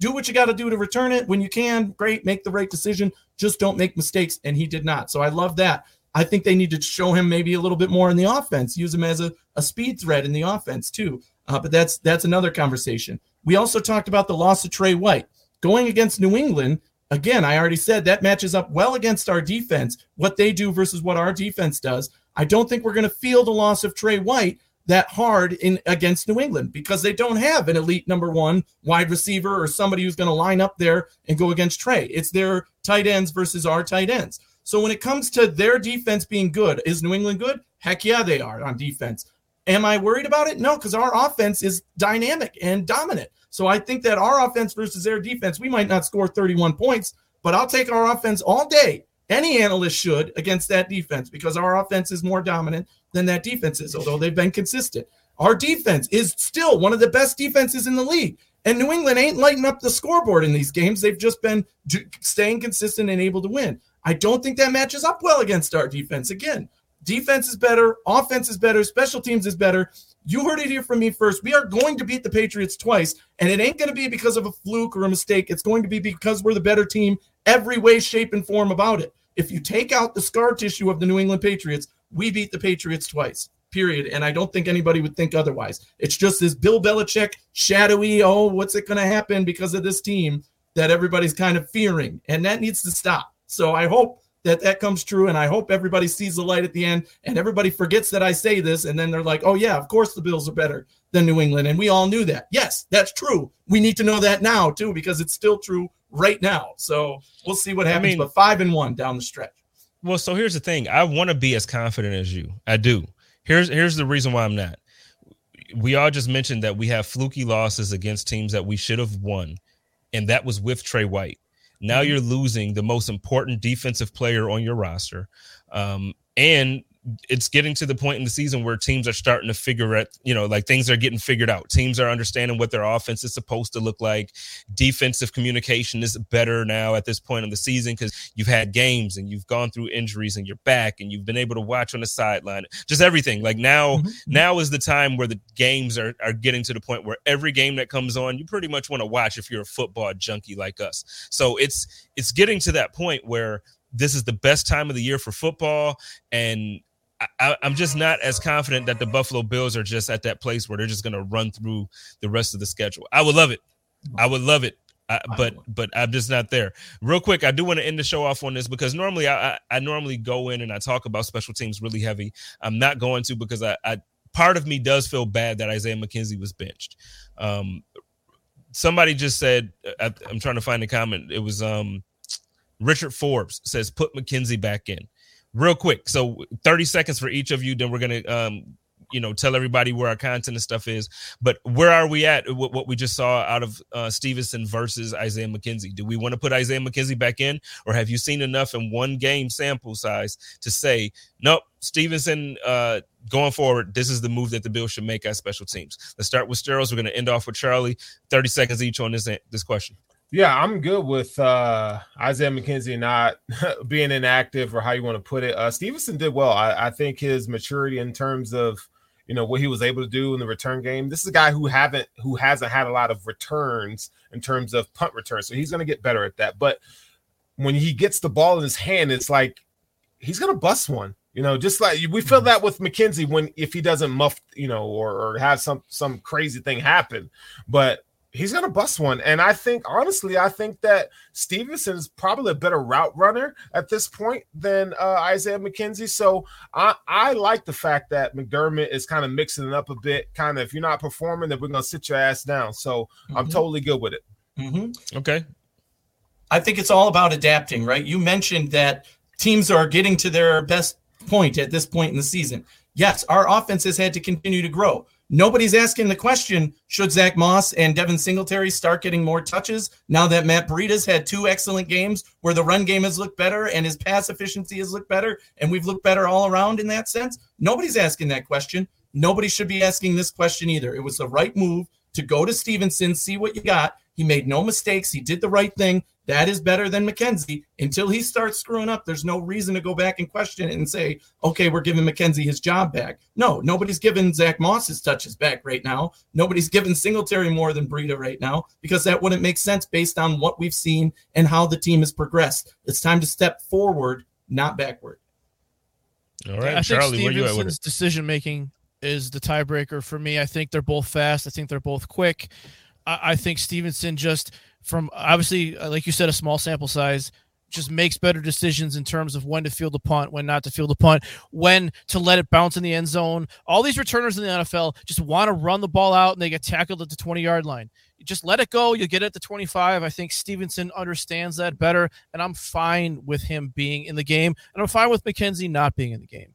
Do what you got to do to return it when you can. Great, make the right decision. Just don't make mistakes. And he did not. So I love that. I think they need to show him maybe a little bit more in the offense. Use him as a, a speed threat in the offense too. Uh, but that's that's another conversation. We also talked about the loss of Tre White going against New England. Again, I already said that matches up well against our defense. What they do versus what our defense does. I don't think we're going to feel the loss of Tre White that hard in against New England because they don't have an elite number one wide receiver or somebody who's going to line up there and go against Trey. It's their tight ends versus our tight ends. So when it comes to their defense being good, is New England good? Heck yeah, they are on defense. Am I worried about it? No, because our offense is dynamic and dominant. So I think that our offense versus their defense, we might not score 31 points, but I'll take our offense all day. Any analyst should against that defense because our offense is more dominant than that defense is, although they've been consistent. Our defense is still one of the best defenses in the league. And New England ain't lighting up the scoreboard in these games. They've just been staying consistent and able to win. I don't think that matches up well against our defense. Again, defense is better, offense is better, special teams is better. You heard it here from me first. We are going to beat the Patriots twice, and it ain't going to be because of a fluke or a mistake. It's going to be because we're the better team every way, shape, and form about it. If you take out the scar tissue of the New England Patriots, we beat the Patriots twice. Period. And I don't think anybody would think otherwise. It's just this Bill Belichick shadowy, oh, what's it going to happen because of this team that everybody's kind of fearing. And that needs to stop. So I hope that that comes true. And I hope everybody sees the light at the end and everybody forgets that I say this. And then they're like, oh, yeah, of course the Bills are better than New England. And we all knew that. Yes, that's true. We need to know that now, too, because it's still true right now. So we'll see what happens. I mean, but five and one down the stretch. Well, so here's the thing. I want to be as confident as you. I do. Here's here's the reason why I'm not. We all just mentioned that we have fluky losses against teams that we should have won, and that was with Tre White. Now mm-hmm. you're losing the most important defensive player on your roster, um, and it's getting to the point in the season where teams are starting to figure out, you know, like things are getting figured out. Teams are understanding what their offense is supposed to look like. Defensive communication is better now at this point in the season because you've had games and you've gone through injuries and you're back and you've been able to watch on the sideline. Just everything. Like now, mm-hmm. now is the time where the games are, are getting to the point where every game that comes on, you pretty much want to watch if you're a football junkie like us. So it's it's getting to that point where this is the best time of the year for football and I, am just not as confident that the Buffalo Bills are just at that place where they're just going to run through the rest of the schedule. I would love it. I would love it. I, but but I'm just not there. Real quick, I do want to end the show off on this because normally I, I, I normally go in and I talk about special teams really heavy. I'm not going to because I, I part of me does feel bad that Isaiah McKenzie was benched. Um, somebody just said I, I'm trying to find a comment. It was um Richard Forbes says put McKenzie back in real quick. So 30 seconds for each of you. Then we're gonna um, you know, tell everybody where our content and stuff is. But where are we at? What, what we just saw out of uh, Stevenson versus Isaiah McKenzie. Do we want to put Isaiah McKenzie back in, or have you seen enough in one game sample size to say, nope, Stevenson uh, going forward, this is the move that the Bills should make as special teams? Let's start with Sterls. We're going to end off with Charlie. Thirty seconds each on this this question. Yeah, I'm good with uh, Isaiah McKenzie not being inactive or how you want to put it. Uh, Stevenson did well. I, I, think his maturity in terms of you know what he was able to do in the return game. This is a guy who haven't who hasn't had a lot of returns in terms of punt returns, so he's going to get better at that. But when he gets the ball in his hand, it's like he's going to bust one. You know, just like we feel mm-hmm. that with McKenzie when if he doesn't muff, you know, or, or have some some crazy thing happen. But he's gonna bust one. And I think honestly, I think that Stevenson is probably a better route runner at this point than uh, Isaiah McKenzie. So I, I like the fact that McDermott is kind of mixing it up a bit. Kind of, if you're not performing, then we're gonna sit your ass down. So mm-hmm. I'm totally good with it. Mm-hmm. Okay. I think it's all about adapting, right? You mentioned that teams are getting to their best point at this point in the season. Yes, our offense has had to continue to grow. Nobody's asking the question should Zach Moss and Devin Singletary start getting more touches now that Matt Breida's had two excellent games where the run game has looked better and his pass efficiency has looked better and we've looked better all around in that sense? Nobody's asking that question. Nobody should be asking this question either. It was the right move to go to Stevenson, see what you got. He made no mistakes. He did the right thing. That is better than McKenzie. Until he starts screwing up, there's no reason to go back and question it and say, okay, we're giving McKenzie his job back. No, nobody's giving Zach Moss his touches back right now. Nobody's giving Singletary more than Breida right now because that wouldn't make sense based on what we've seen and how the team has progressed. It's time to step forward, not backward. All right, I Charlie, think Stevenson's decision making is the tiebreaker for me. I think they're both fast. I think they're both quick. I, I think Stevenson just – from obviously, uh, like you said, a small sample size just makes better decisions in terms of when to field the punt, when not to field the punt, when to let it bounce in the end zone. All these returners in the NFL just want to run the ball out and they get tackled at the 20 yard line. You just let it go. You get it to 25. I think Stevenson understands that better, and I'm fine with him being in the game, and I'm fine with McKenzie not being in the game.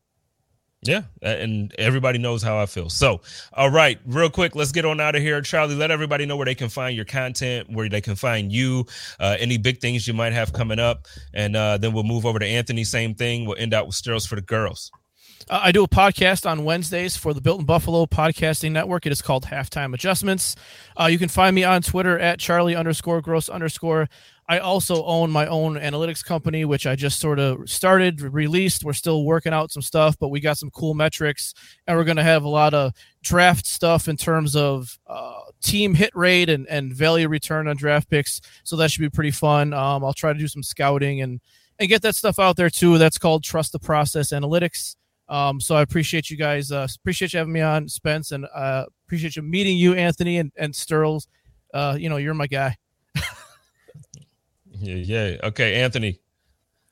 Yeah, and everybody knows how I feel. So, all right, real quick, let's get on out of here. Charlie, let everybody know where they can find your content, where they can find you, uh, any big things you might have coming up, and uh, then we'll move over to Anthony. Same thing. We'll end out with Sterls for the girls. Uh, I do a podcast on Wednesdays for the Built in Buffalo Podcasting Network. It is called Halftime Adjustments. Uh, you can find me on Twitter at Charlie underscore gross underscore I also own my own analytics company, which I just sort of started, released. We're still working out some stuff, but we got some cool metrics, and we're going to have a lot of draft stuff in terms of uh, team hit rate and, and value return on draft picks. So that should be pretty fun. Um, I'll try to do some scouting and and get that stuff out there too. That's called Trust the Process Analytics. Um, so I appreciate you guys. Uh, appreciate you having me on, Spence, and uh, appreciate you meeting you, Anthony, and and Sterls. Uh, you know, you're my guy. Yeah, yeah. Okay, Anthony.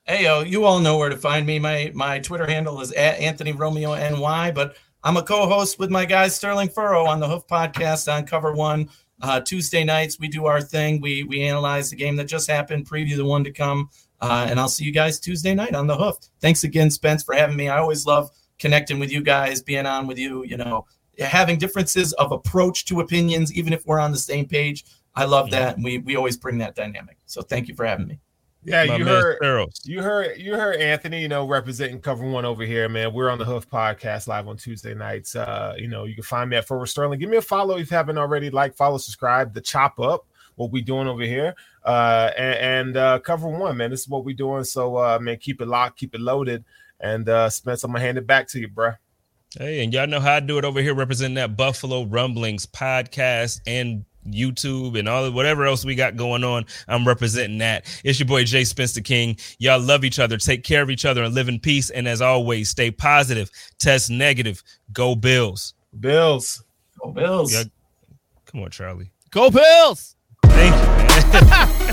Hey yo, you all know where to find me. My my Twitter handle is at Anthony Romeo NY, but I'm a co-host with my guy Sterling Furrow on the Hoof Podcast on Cover One. Uh, Tuesday nights we do our thing. We we analyze the game that just happened, preview the one to come, uh, and I'll see you guys Tuesday night on the Hoof. Thanks again, Spence, for having me. I always love connecting with you guys, being on with you. You know, having differences of approach to opinions, even if we're on the same page. I love yeah. that, and we we always bring that dynamic. So thank you for having me. Yeah, My you heard you heard you heard Anthony, you know, representing cover one over here, man. We're on the Hoof Podcast live on Tuesday nights. Uh, you know, you can find me at Forward Sterling. Give me a follow if you haven't already. Like, follow, subscribe, the chop up, what we doing over here. Uh and, and uh cover one, man. This is what we doing. So uh man, keep it locked, keep it loaded. And uh Spence, I'm gonna hand it back to you, bro. Hey, and y'all know how I do it over here, representing that Buffalo Rumblings podcast and YouTube and all whatever else we got going on. I'm representing that. It's your boy Jay Spencer King. Y'all love each other, take care of each other, and live in peace. And as always, stay positive, test negative. Go Bills. Bills. Go Bills. Yeah. Come on, Charlie. Go Bills. Thank you, man.